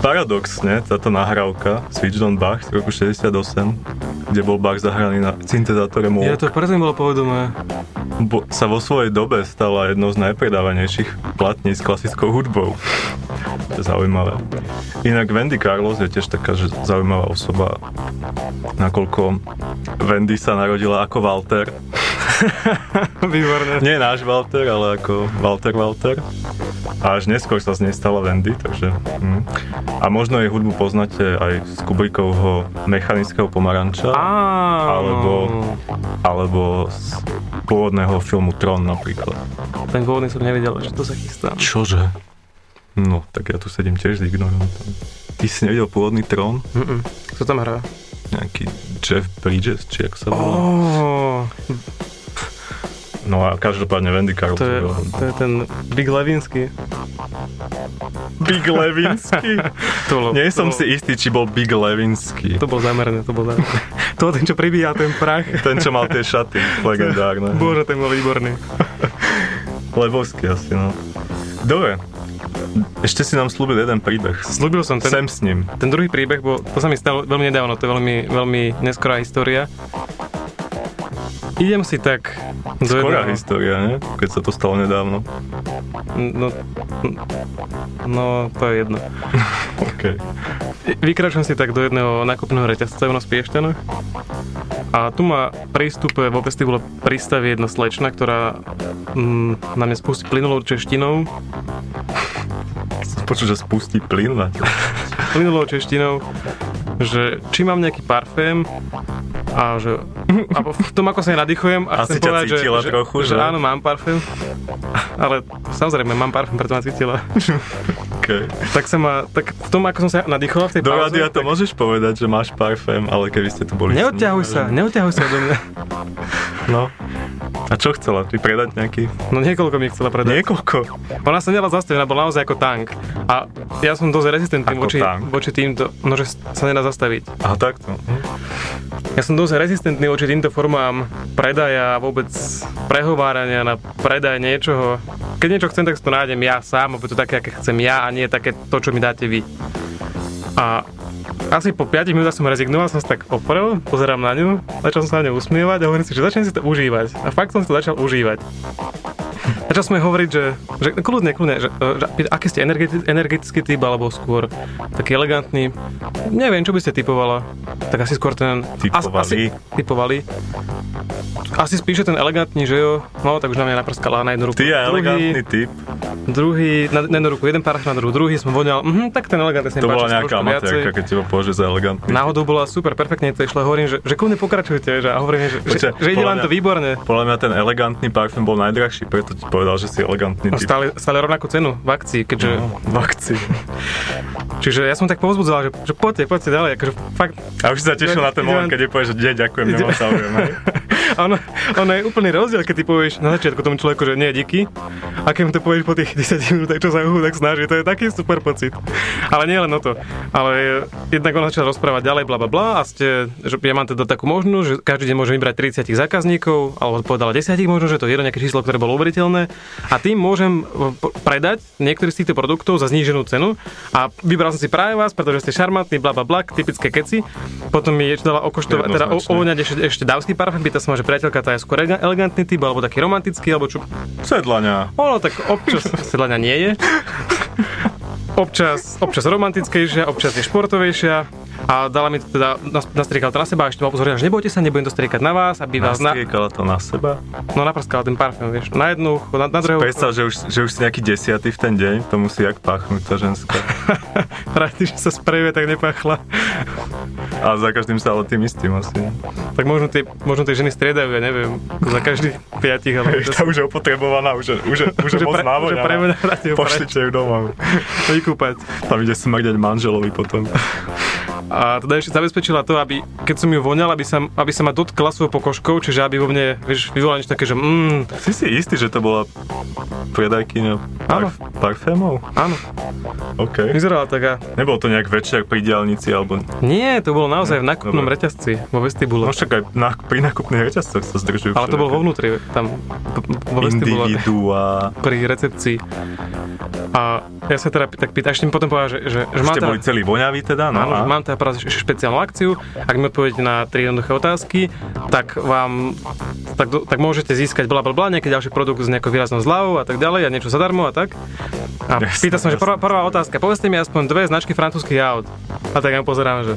paradoxne, táto nahrávka Switched on Bach z roku 68, kde bol Bach zahraný na syntezátore Moog, Ja to preto mi bolo povedomé. bo, sa vo svojej dobe stala jednou z najpredávanejších platní s klasickou hudbou. To je zaujímavé. Inak Wendy Carlos je tiež taká, že zaujímavá osoba, nakoľko Wendy sa narodila ako Walter. Výborné. Nie náš Walter, ale ako Walter Walter. A až neskôr sa z nej stala Wendy, takže... Hm. A možno jej hudbu poznáte aj z Kubrikovho Mechanického pomaranča. Alebo, alebo z pôvodného filmu Tron napríklad. Ten pôvodný som nevedel, že to sa chystá. Čože? No, tak ja tu sedím tiež s ignorantom. Ty si nevidel pôvodný Tron? Mm-mm. Kto tam hrá? Nejaký Jeff Bridges, či ako sa volá? Oh, No a každopádne Wendy Carlos. to, je, to je ten Big Levinsky. Big Levinsky? To bolo, Nie som to, si istý, či bol Big Levinsky. To bol zamerné, to bol zamerné. To ten, čo pribíja ten prach. Ten, čo mal tie šaty, legendárne. Bože, ten bol výborný. Lebovský asi, no. Dobre. Ešte si nám slúbil jeden príbeh. Slúbil som ten, Sem s ním. ten druhý príbeh, bo to sa mi stalo veľmi nedávno, to je veľmi, veľmi neskorá história. Idem si tak do Skorá jedného- história, ne? Keď sa to stalo nedávno. No, no, to je jedno. OK. Vykračujem si tak do jedného nákupného reťazca u nás v Piešťanoch a tu ma pri vstupe vo vestibule pristaví jedna slečna, ktorá mm, na mňa spustí plynulou češtinou, Počuť, že spustí plyn na plynulou češtinou, že či mám nejaký parfém a že a v tom, ako sa ja nadýchujem a Asi chcem povedať, že, cítila že, trochu, že že? áno, mám parfém, ale samozrejme mám parfém, preto ma cítila. OK. tak sa ma, tak v tom, ako som sa nadýchoval v tej Do rádia to tak môžeš povedať, že máš parfém, ale keby ste tu boli... Neodťahuj sa, neodťahuj sa do mňa. No. A čo chcela? Ty predať nejaký? No niekoľko mi chcela predať. Niekoľko. Ona sa nedala zastaviť, ona bola naozaj ako tank. A ja som dosť rezistentný Ako voči, tank? voči týmto, no že sa nedá zastaviť. Aha, takto. Hm. Ja som dosť rezistentný voči týmto formám predaja a vôbec prehovárania na predaj niečoho. Keď niečo chcem, tak si to nájdem ja sám, aby to také, aké chcem ja a nie také to, čo mi dáte vy. A asi po 5 minútach som rezignoval, som sa tak oprel, pozerám na ňu, začal som sa na ňu usmievať a hovorím si, že začnem si to užívať. A fakt som si to začal užívať. Začal sme hovoriť, že, že kľudne, kľudne, že, že aký ste energeti, energetický typ, alebo skôr taký elegantný. Neviem, čo by ste typovala. Tak asi skôr ten... Typovali. Asi, typovali. Asi spíše ten elegantný, že jo? No, tak už na mňa naprskala na jednu ruku. Ty a elegantný typ. Druhý, na, na jednu ruku jeden pár na druhú, druhý som voňal, mhm, tak ten elegantný sa To bola nejaká amatérka, keď teba považuje za elegantný. Náhodou bola super, perfektne to išlo. Hovorím, že, že kľudne pokračujte, že, a hovorím, že, Počkaj, že, že ide vám to výborne. Podľa mňa ten elegantný parfém bol najdrahší, preto ti povedal, že si elegantný typ. stále, stále rovnakú cenu v akcii, keďže... No, v akcii. Čiže ja som tak povzbudzoval, že, že poďte, poďte ďalej, akože fakt... A už si sa tešil na ten moment, keď je povieš, že nie, ďakujem, nemám záujem. hej? Ono, ono je úplný rozdiel, keď ty povieš na začiatku tomu človeku, že nie, díky. A keď mu to povieš po tých 10 minútach, čo sa ho tak snaží, to je taký super pocit. Ale nie len o to. Ale jednak on začal rozprávať ďalej, bla bla bla a ste, že ja mám teda takú možnosť, že každý deň môžem vybrať 30 zákazníkov, alebo povedala 10 možno, že to je jedno nejaké číslo, ktoré bolo uveriteľné. A tým môžem e, predať niektorý z týchto produktov za zníženú cenu. A vybral som si práve vás, pretože ste šarmantní, bla bla bla, typické keci. Potom mi dala okoštovať, teda o, Jednoznačne. ovoňať ešte, ešte dávsky parfém, pýta sa ma, že priateľka tá je skôr elega- elegantný typ, alebo taký romantický, alebo čo. Sedlania. Ono tak občas sedlania nie je. Občas, občas romantickejšia, občas je športovejšia. A dala mi to teda, nas- nastriekala to na seba a ešte ma upozorila, že nebojte sa, nebudem to striekať na vás, aby vás na, Nastriekala to na seba. no naprskala ten parfém, vieš, na jednu, ucho, na, na druhé. Predstav, že už, že už si nejaký desiatý v ten deň, to musí jak páchnuť tá ženská. Rád, že sa sprejuje, tak nepachla. A za každým sa ale tým istým asi. Tak možno tie, možno tie ženy striedajú, ja neviem, za každých piatich, ale Tá už je opotrebovaná, už je, už je, už je moc návoňaná. ju Pošlite ju domov. vykúpať. Tam ide smrdeť manželovi potom. A teda ešte zabezpečila to, aby keď som ju voňal, aby sa, aby sa ma dotkla svojou pokožkou, čiže aby vo mne, vieš, vyvolala niečo také, že mm, Si si istý, že to bola predajkyňa parf- parfémov? áno, OK. vyzerala taká. Nebol to nejak večer pri diálnici, alebo... Nie, to bolo naozaj v nákupnom Dobre. reťazci, vo vestibule. No však aj na, pri nákupných reťazcoch sa zdržujú. Ale to bolo vo vnútri, tam vo vestibule Individua. pri recepcii. A ja sa teda tak pýtam, ešte mi potom povedal, že, že, že mám teda, boli celí voňaví teda, no Áno, že mám teda práve ešte špeciálnu akciu. Ak mi odpoviete na tri jednoduché otázky, tak vám tak, tak môžete získať bla bla bla, nejaký ďalší produkt s nejakou výraznou zľavou a tak ďalej a niečo zadarmo a tak. A Jasné, pýtal som, že jasné. prvá, prvá otázka, povedzte mi aspoň dve značky francúzskych aut. A tak ja mu pozerám, že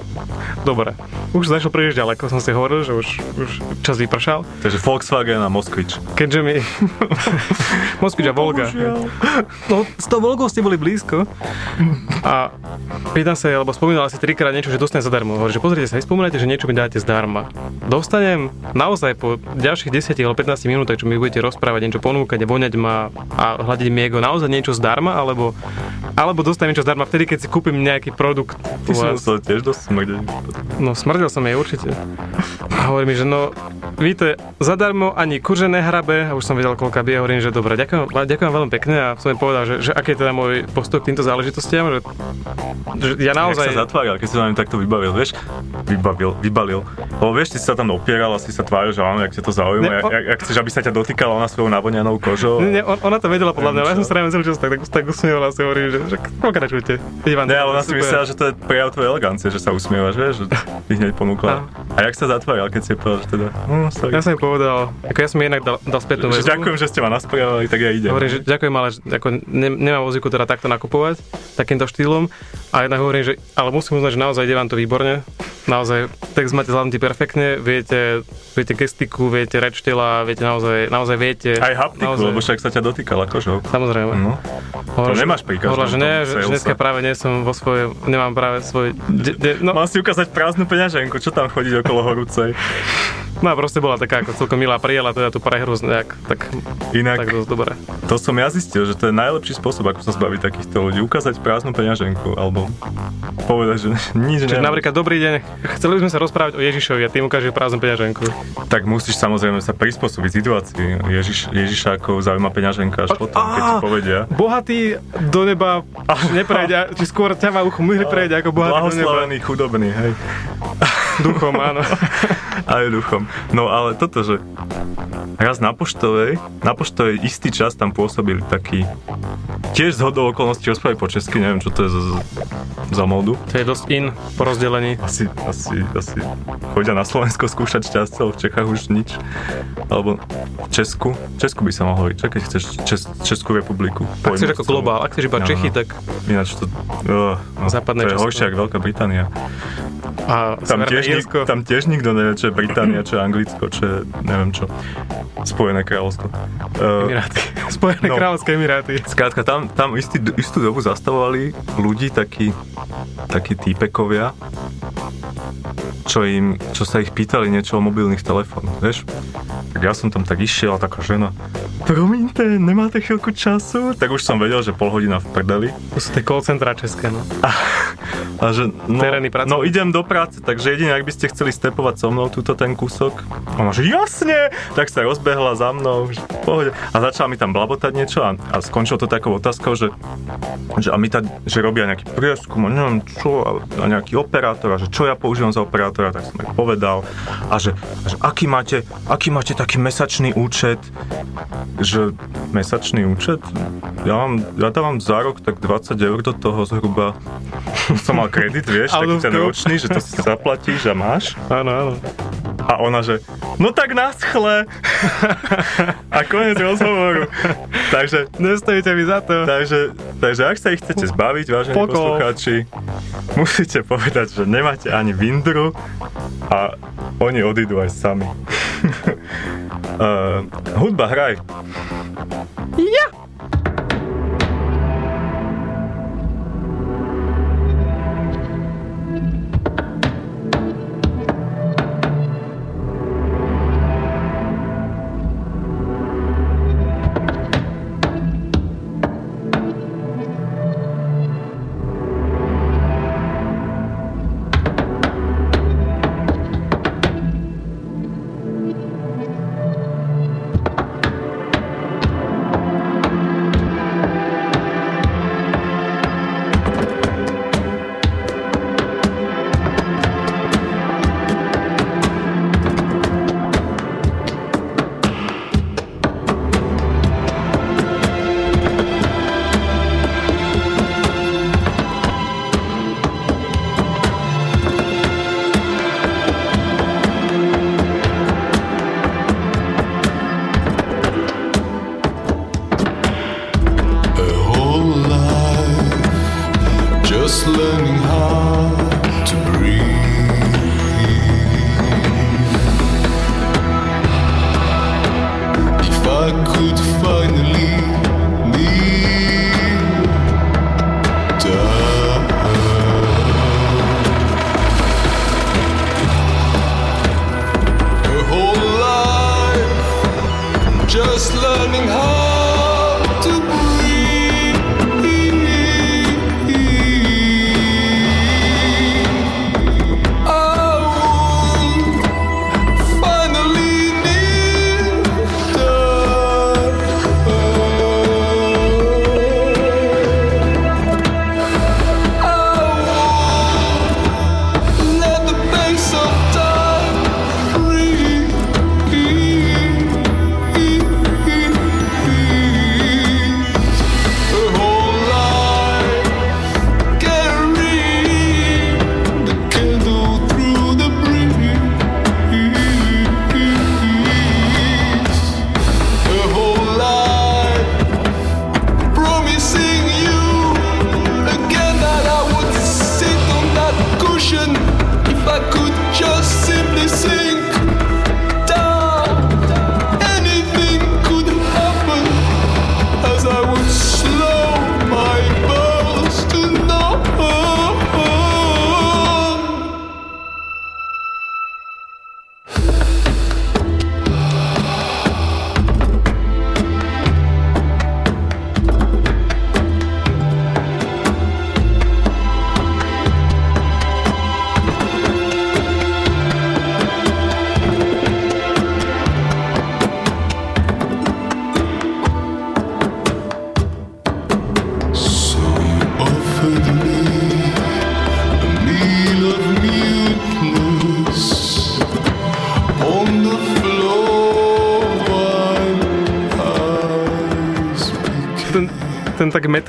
dobre. Už zašiel príliš ďaleko, som si hovoril, že už, už čas vypršal. Takže Volkswagen a Moskvič. Keďže mi... Moskvič a Volga. No, s tou Volgou ste boli blízko. A pýtam sa, lebo spomínala si trikrát niečo, že dostanem zadarmo. Hovorí, že pozrite sa, spomínate, že niečo mi dáte zdarma. Dostanem naozaj po ďalších 10 alebo 15 minútach, čo mi budete rozprávať, niečo ponúkať, voňať ma a hľadiť mi ego, naozaj niečo zdarma, alebo, alebo dostanem niečo zdarma vtedy, keď si kúpim nejaký produkt. Ty si musel tiež dosť smrdeť. No, smrdel som jej určite. A hovorí mi, že no, víte, zadarmo ani kurže nehrabe, a už som vedel, koľka bije, hovorím, že dobre, ďakujem, ďakujem veľmi pekne a som jej povedal, že, že aký je teda môj postoj k týmto záležitostiam, že, že ja Naozaj... Jak sa zatváral, keď si ňu takto vybavil, vieš? Vybavil, vybalil. Lebo vieš, ty si sa tam opieral a si sa tváril, že áno, jak ťa to zaujíma, Ne, ne, o- jak, jak, chceš, aby sa ťa dotýkala ona svojou navoňanou kožou. Nie, on, ona to vedela podľa mňa, ja som sa najmä celý čas tak, tak, tak usmieval a si hovorím, že, že pokračujte. Ne, ale ona si myslela, že to je prejav tvojej elegancie, že sa usmievaš, vieš, že ty hneď ponúkla. A jak sa zatváral, keď si povedal, že teda, sorry. Ja som jej povedal, ako ja som jej inak dal, dal spätnú že väzbu. ďakujem, že ste ma nasprávali, tak ja idem. Hovorím, že ďakujem, ale ako ne, nemám vozíku teda takto nakupovať, takýmto štýlom. A jednak hovorím, že ale musím uznať, že naozaj ide vám to výborne. Naozaj, text máte zvládnutý perfektne, viete, viete gestiku, viete reč tela, viete naozaj, naozaj viete. Aj haptiku, naozaj, lebo však sa ťa dotýkala kožou. Samozrejme. No. Hovorila, to že- nemáš pri každom Hovorila, že ne, že, dneska práve nie som vo svojej, nemám práve svoj... De, de, no, Mal si ukázať prázdnu peňaženku, čo tam chodiť okolo horúcej. no a proste bola taká ako celkom milá, prijela teda tú prehru nejak, tak, Inak, tak dosť dobre. to som ja zistil, že to je najlepší spôsob, ako sa zbaviť takýchto ľudí. Ukázať prázdnu peňaženku, alebo povedať, že nič Čiže napríklad, dobrý deň, chceli by sme sa rozprávať o Ježišovi a tým ukáže prázdnu peňaženku. Tak musíš samozrejme sa prispôsobiť situácii. Ježiš, Ježišákov zaujíma peňaženka až potom, keď ti povedia. Bohatý do neba neprejde, či skôr ťava ucho mohli prejde ako bohatý do neba. Blahoslavený, chudobný, hej. Duchom, áno. Aj duchom. No ale toto, že raz na poštovej, na poštovej istý čas tam pôsobili taký tiež z hodou okolností rozprávať po česky, neviem čo to je za, za módu. To je dosť in po rozdelení. Asi, asi, asi chodia na Slovensko skúšať šťastie, ale v Čechách už nič. Alebo v Česku. V Česku by sa mohlo ísť, keď chceš Čes, Českú republiku. Ak chceš ako globál, ak chceš iba Áno. Čechy, tak Ináč to... Uh, no, Západné to je Česko. horšie ako Veľká Británia. a Tam tiež, Írsko. tam tiež nikto nevie, čo je Británia, čo je Anglicko, čo je neviem čo. Spojené kráľovstvo. Uh, Emiráty. Spojené No. kráľovské Emiráty. Skrátka, tam, tam istý, istú dobu zastavovali ľudí takí, takí týpekovia, čo, im, čo sa ich pýtali niečo o mobilných telefónoch, vieš? Tak ja som tam tak išiel a taká žena, promiňte, nemáte chvíľku času? Tak už som vedel, že pol hodina v prdeli. To sú tie call centra české, no. A že, no, Terénny pracovník. no idem do práce, takže jedine, ak by ste chceli stepovať so mnou túto ten kúsok. Ona, že jasne! Tak sa rozbehla za mnou, že pohode. A začala mi tam blabotať niečo a, a skončilo to takou otázkou, že, že, a my tá, že robia nejaký prieskum a neviem čo, a, a nejaký operátor a že čo ja používam za operátora, tak som jej povedal. A že, a že aký, máte, aký máte taký mesačný účet, že mesačný účet? Ja, mám, ja dávam za rok tak 20 eur do toho zhruba. Som mal kredit, vieš, taký ten ročný, že to si zaplatíš a máš. Áno, áno. A ona, že no tak naschle. a koniec rozhovoru. Takže, Nestojíte mi za to. takže, takže ak sa ich chcete zbaviť, vážení Pokol. poslucháči, musíte povedať, že nemáte ani vindru a oni odídu aj sami. uh, hudba, hraj. ten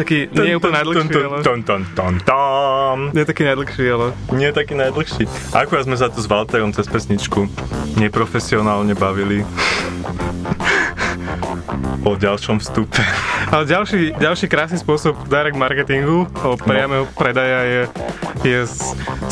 taký, nie je úplne najdlhší, ale... Ton, ton, ton, ton. Nie je taký najdlhší, ale... Nie je taký najdlhší. Akurát sme sa tu s Walterom cez pesničku neprofesionálne bavili o ďalšom vstupe. Ale ďalší, ďalší krásny spôsob direct marketingu, o priameho predaja je, je s-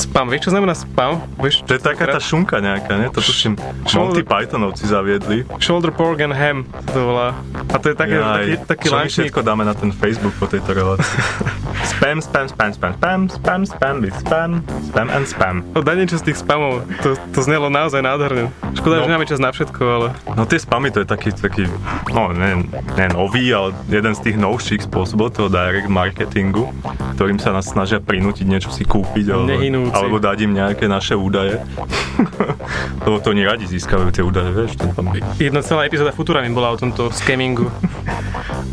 spam. Vieš, čo znamená spam? Vieš, To je taká tá šunka nejaká, ne? To tuším, Monty Pythonovci zaviedli. Shoulder pork and ham to volá. A to je také, Jaj, taký, taký čo my všetko dáme na ten Facebook po tejto relácii. spam, spam, spam, spam, spam, spam, spam, spam, spam and spam. No, daj niečo z tých spamov. To, to znelo naozaj nádherne. Škoda, No. že nemáme čas na všetko, ale... No tie spamy to je taký, taký no ne, ne nový, ale jeden z tých novších spôsobov toho direct marketingu, ktorým sa nás snažia prinútiť niečo si kúpiť alebo, Nehynúci. alebo dať im nejaké naše údaje. Lebo to oni radi získajú tie údaje, vieš. To tam... Jedna celá epizóda Futurami bola o tomto scamingu.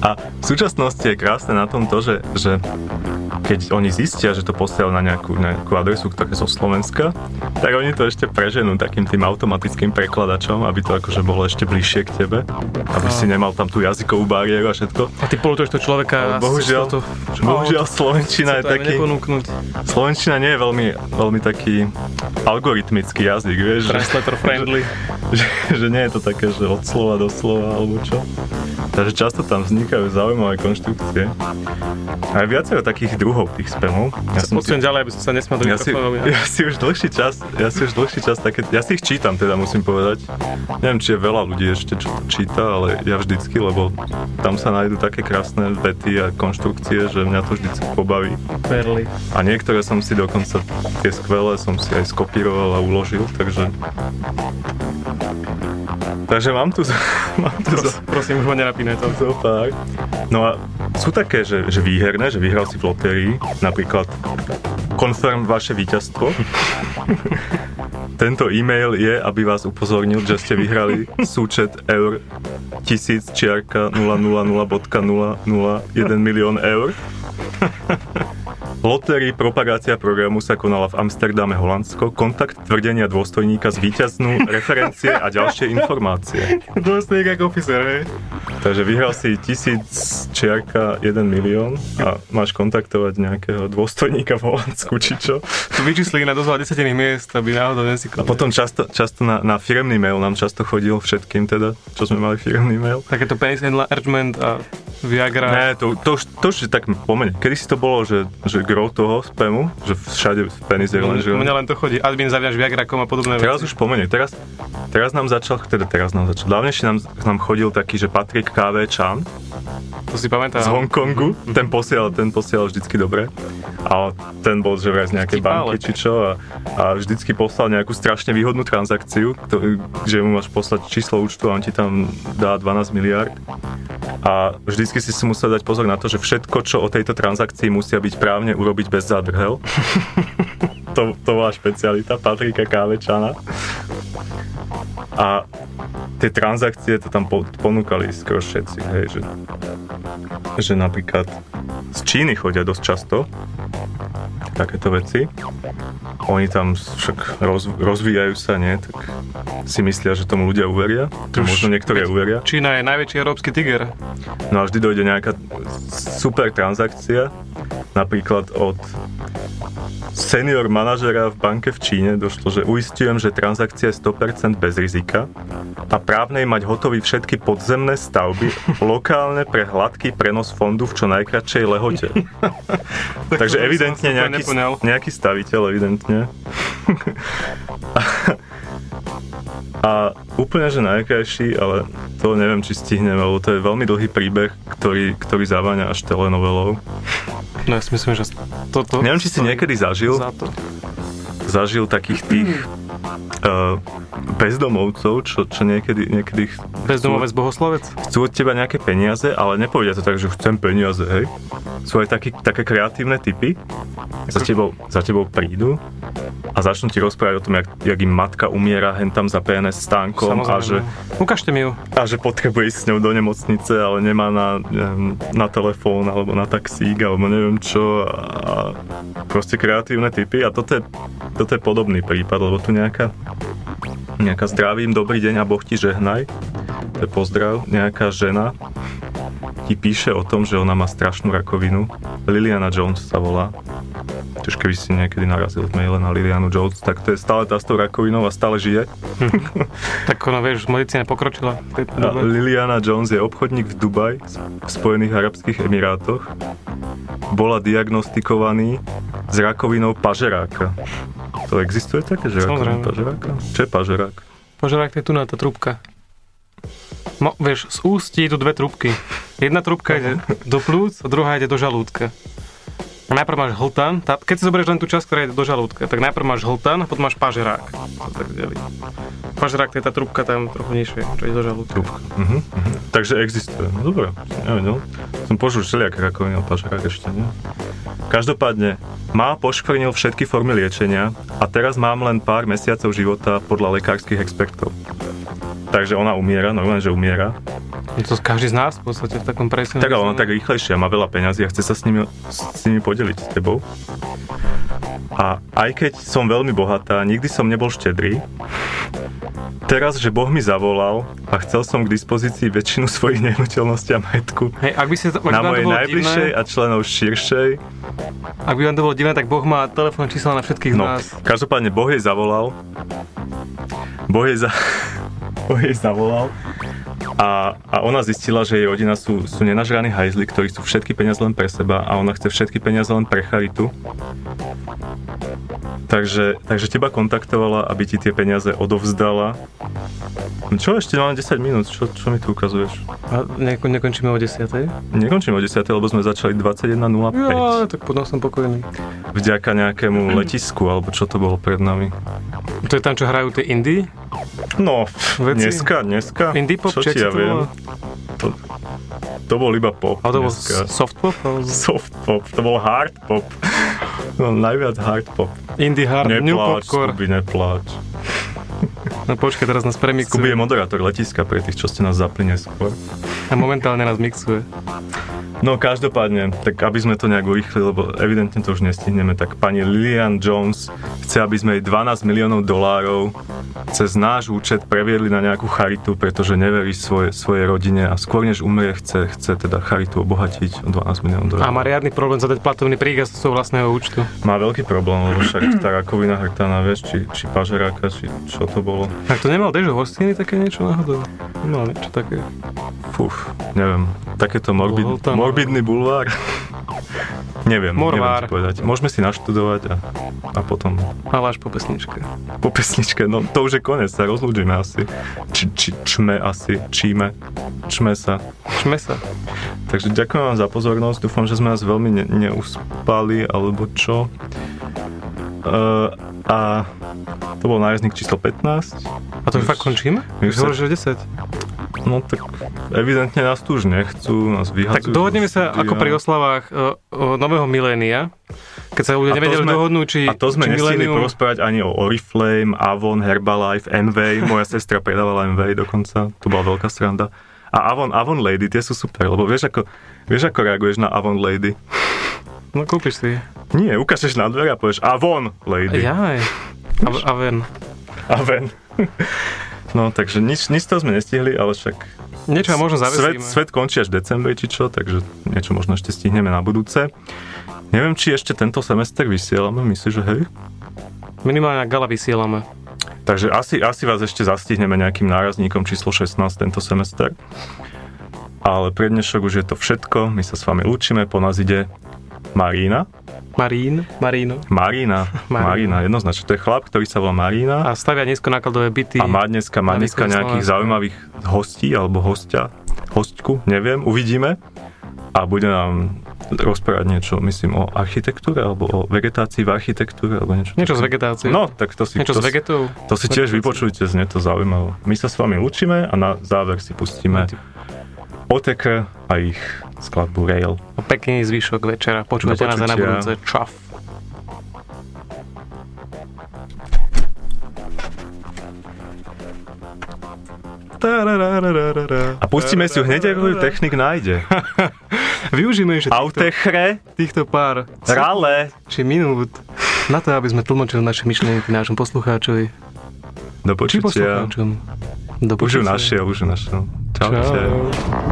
A v súčasnosti je krásne na tom to, že, že keď oni zistia, že to posielajú na nejakú, nejakú adresu, ktorá je zo Slovenska, tak oni to ešte preženú takým tým automatickým prekladačom, aby to akože bolo ešte bližšie k tebe, aby si nemal tam tú jazykovú bariéru a všetko. A ty polutuješ to človeka Ale bohužiaľ, to, bohužiaľ Slovenčina je taký. Slovenčina nie je veľmi, veľmi taký algoritmický jazyk, vieš, že, Translator friendly. že, že nie je to také, že od slova do slova alebo čo. Takže často tam vznikajú zaujímavé konštrukcie. A je viacero takých druhov tých spamov. Ja som si, ďalej, aby som sa nesmal do ja, si, ja si už dlhší čas, ja si už dlhší čas také, ja si ich čítam teda musím povedať. Neviem, či je veľa ľudí ešte, čo to číta, ale ja vždycky, lebo tam sa nájdú také krásne vety a konštrukcie, že mňa to vždycky pobaví. Perly. A niektoré som si dokonca, tie skvelé som si aj skopíroval a uložil, takže... Takže mám tu, mám tu zo, Prosím, už ma nenapínaj to. zo pár. No a sú také, že, že výherné, že vyhral si v lotérii, napríklad confirm vaše víťazstvo. Tento e-mail je, aby vás upozornil, že ste vyhrali súčet eur 1000 čiarka 000.001 milión eur. Lotérii propagácia programu sa konala v Amsterdame, Holandsko. Kontakt tvrdenia dôstojníka z víťaznú, referencie a ďalšie informácie. Dôstojník ako officer, hej? Takže vyhral si tisíc čiarka 1 milión a máš kontaktovať nejakého dôstojníka v Holandsku, či čo. Tu vyčíslili na dosť desatených miest, aby náhodou nesikli. A potom často, často na, na firemný mail nám často chodil všetkým teda, čo sme mali firemný mail. Takéto penis enlargement a Viagra. Ne, to, to, už, to už tak pomene. Kedy si to bolo, že, že gro toho spamu, že všade penis je len, že... Mne len to chodí. Admin zaviaž Viagrakom a podobné Teraz veci. už pomene. Teraz, teraz nám začal, teda teraz nám začal, dávnejšie nám, nám chodil taký, že Patrik KV Chan To si pamätám. z Hongkongu, ten posielal, ten posielal vždycky dobre. A ten bol, že vraj z nejakej banky, či čo, a, a vždycky poslal nejakú strašne výhodnú transakciu, ktorý, že mu máš poslať číslo účtu a on ti tam dá 12 miliard. A vždycky si si musel dať pozor na to, že všetko, čo o tejto transakcii musia byť právne urobiť bez zádrhel. to, to bola špecialita Patrika Kávečana. A tie transakcie to tam po, ponúkali skoro všetci, hej, že, že napríklad z Číny chodia dosť často takéto veci. Oni tam však roz, rozvíjajú sa, nie? Tak si myslia, že tomu ľudia uveria. To možno niektorí uveria. Čína je najväčší európsky tiger. No a vždy dojde nejaká super transakcia, napríklad od senior manažera v banke v Číne došlo, že uistujem, že transakcia je 100% bez rizika a právnej mať hotový všetky podzemné stavby lokálne pre hladký prenos fondu v čo najkračšej lehote. Takže evidentne nejaký, nepoňal. nejaký staviteľ, evidentne. A úplne, že najkrajší, ale to neviem, či stihneme, lebo to je veľmi dlhý príbeh, ktorý, ktorý zaváňa až telenovelou. No ja si myslím, že toto... Neviem, či si niekedy zažil, Za to. zažil takých tých uh, bezdomovcov, čo, čo niekedy, niekedy Bezdomovec bohoslovec? chcú od teba nejaké peniaze, ale nepovedia to tak, že chcem peniaze, hej. Sú aj taký, také kreatívne typy, za tebou, za tebou prídu a začnú ti rozprávať o tom, jak, jak im matka umiera hen tam za PNS stánkom a že, Ukážte mi ju. a že potrebuje ísť s ňou do nemocnice, ale nemá na, neviem, na telefón alebo na taxík alebo neviem čo a proste kreatívne typy a toto je, toto je podobný prípad, lebo tu nejaká nejaká zdravím, dobrý deň a Boh ti žehnaj to je pozdrav, nejaká žena ti píše o tom, že ona má strašnú rakovinu. Liliana Jones sa volá. Čiže keby si niekedy narazil v maile na Lilianu Jones, tak to je stále tá s tou rakovinou a stále žije. Tak ono, vieš, medicína pokročila. Liliana Jones je obchodník v Dubaj, v Spojených Arabských Emirátoch. Bola diagnostikovaný s rakovinou pažeráka. To existuje také, že rakovina pažeráka? Čo je pažerák? Požerák, to je tu na tá trúbka. Mo, vieš, z ústí idú dve trúbky. Jedna trúbka ide do plúc a druhá ide do žalúdka. A najprv máš hltan, tá, keď si zoberieš len tú časť, ktorá ide do žalúdka, tak najprv máš hltan a potom máš pažerák. To tak delí. Je tá trúbka tam trochu nižšie, čo ide do žalúdka. Uh-huh, uh-huh. Takže existuje. No dobré, nevedel. Som počul všelijaké rakoviny, ale pažerák ešte nie. Každopádne, má poškvrnil všetky formy liečenia a teraz mám len pár mesiacov života podľa lekárskych expertov. Takže ona umiera, normálne, že umiera. To každý z nás v podstate v takom presne. Tak ale ona tak rýchlejšia, má veľa peňazí a chce sa s nimi, s nimi podeliť s tebou. A aj keď som veľmi bohatá, nikdy som nebol štedrý. Teraz, že Boh mi zavolal a chcel som k dispozícii väčšinu svojich nehnuteľností a majetku Hej, ak by, si, ak by na to mojej najbližšej divné, a členov širšej. ak by vám to bolo divné, tak Boh má telefón čísla na všetkých No, nás. každopádne Boh jej zavolal. Boh jej, za... boh jej zavolal. A, a ona zistila, že jej rodina sú, sú nenažraní hajzli, ktorí chcú všetky peniaze len pre seba a ona chce všetky peniaze len pre charitu. Takže, takže teba kontaktovala, aby ti tie peniaze odovzdala. Čo ešte máme 10 minút? Čo, čo mi tu ukazuješ? A neko, nekončíme o 10. Nekončím o 10, lebo sme začali 21.05. Ja, tak potom som pokojný. Vďaka nejakému letisku, alebo čo to bolo pred nami. To je tam, čo hrajú tie indie? No, Veci? dneska, dneska. Indie pop? čo ja jak sa to viem. To, to bol iba pop Ale to bol dneska. soft pop? alebo Soft pop, to bol hard pop. No, najviac hard pop. Indie hard, new Nepláč, popcore. Skubi, nepláč. No počkaj, teraz nás Skubi je premixuje. moderátor letiska pre tých, čo ste nás zapli neskôr. A momentálne nás mixuje. No každopádne, tak aby sme to nejak urýchli, lebo evidentne to už nestihneme, tak pani Lilian Jones chce, aby sme jej 12 miliónov dolárov cez náš účet previedli na nejakú charitu, pretože neverí svoje, svojej rodine a skôr než umrie, chce, chce teda charitu obohatiť o 12 miliónov A dolárov. má riadny problém zadať platovný príkaz z svojho vlastného účtu. Má veľký problém, lebo však tá rakovina hrtana, vieš, či, či pažeráka, či čo to bolo. Tak to nemal Dežo Hostiny také niečo náhodou? Nemal niečo také. Fuf, neviem, takéto morbid, Bol tam- morbidný bulvár. neviem, Morvár. neviem povedať. Môžeme si naštudovať a, a potom Ale až po pesničke. po pesničke, no to už je konec, sa rozlúčime asi. Či, či, čme asi, číme, čme sa. Čme sa. Takže ďakujem vám za pozornosť, dúfam, že sme vás veľmi ne, neuspali, alebo čo. Uh, a to bol nájazdník číslo 15. A to už fakt končíme? Už hovoríš, že 10. No tak evidentne nás tu už nechcú, nás Tak vyhadzujú. dohodneme sa ako pri oslavách o, o nového milénia, keď sa ľudia nevedeli sme- dohodnúť, či, A to sme nestihli porozprávať ani o Oriflame, Avon, Herbalife, Envy. Moja sestra predávala Envy dokonca. To bola veľká sranda. A Avon, Avon Lady, tie sú super, lebo vieš ako, vieš ako reaguješ na Avon Lady? No kúpiš si. Nie, ukážeš na dvere a povieš Avon Lady. Jaj. A, a ven. Aven. No, takže nič, nič toho sme nestihli, ale však Niečo a možno svet, zavesíme. svet končí až v decembri, či čo, takže niečo možno ešte stihneme na budúce. Neviem, či ešte tento semester vysielame, myslíš, že hej? Minimálne na gala vysielame. Takže asi, asi vás ešte zastihneme nejakým nárazníkom číslo 16 tento semester. Ale pre dnešok už je to všetko. My sa s vami lúčime. Po nás ide Marína. Marín, Maríno. Marína. Marína. Jednoznačne. To je chlap, ktorý sa volá Marína. A stavia nízkonákladové byty. A má dneska, má dneska nejakých zaujímavých hostí alebo hostia. Hostku, neviem, uvidíme. A bude nám rozprávať niečo, myslím, o architektúre alebo o vegetácii v architektúre alebo niečo. Niečo také. vegetáciou. No, tak to si... Niečo to si- vegetou. To si tiež vypočujte, znie to zaujímavé. My sa s vami učíme a na záver si pustíme Oteker a ich skladbu Rail. Pekný zvyšok večera. Počúvate Do nás na počutia. budúce. Čaf. A pustíme si ju hneď, ako ju technik nájde. Využijeme ešte týchto, Autechre, týchto pár rale. či minút na to, aby sme tlmočili naše myšlienky nášmu poslucháčovi. Do Či počutia. poslucháčom. Do Už ju počutia. našiel, už ju našiel. Čaute. Čau.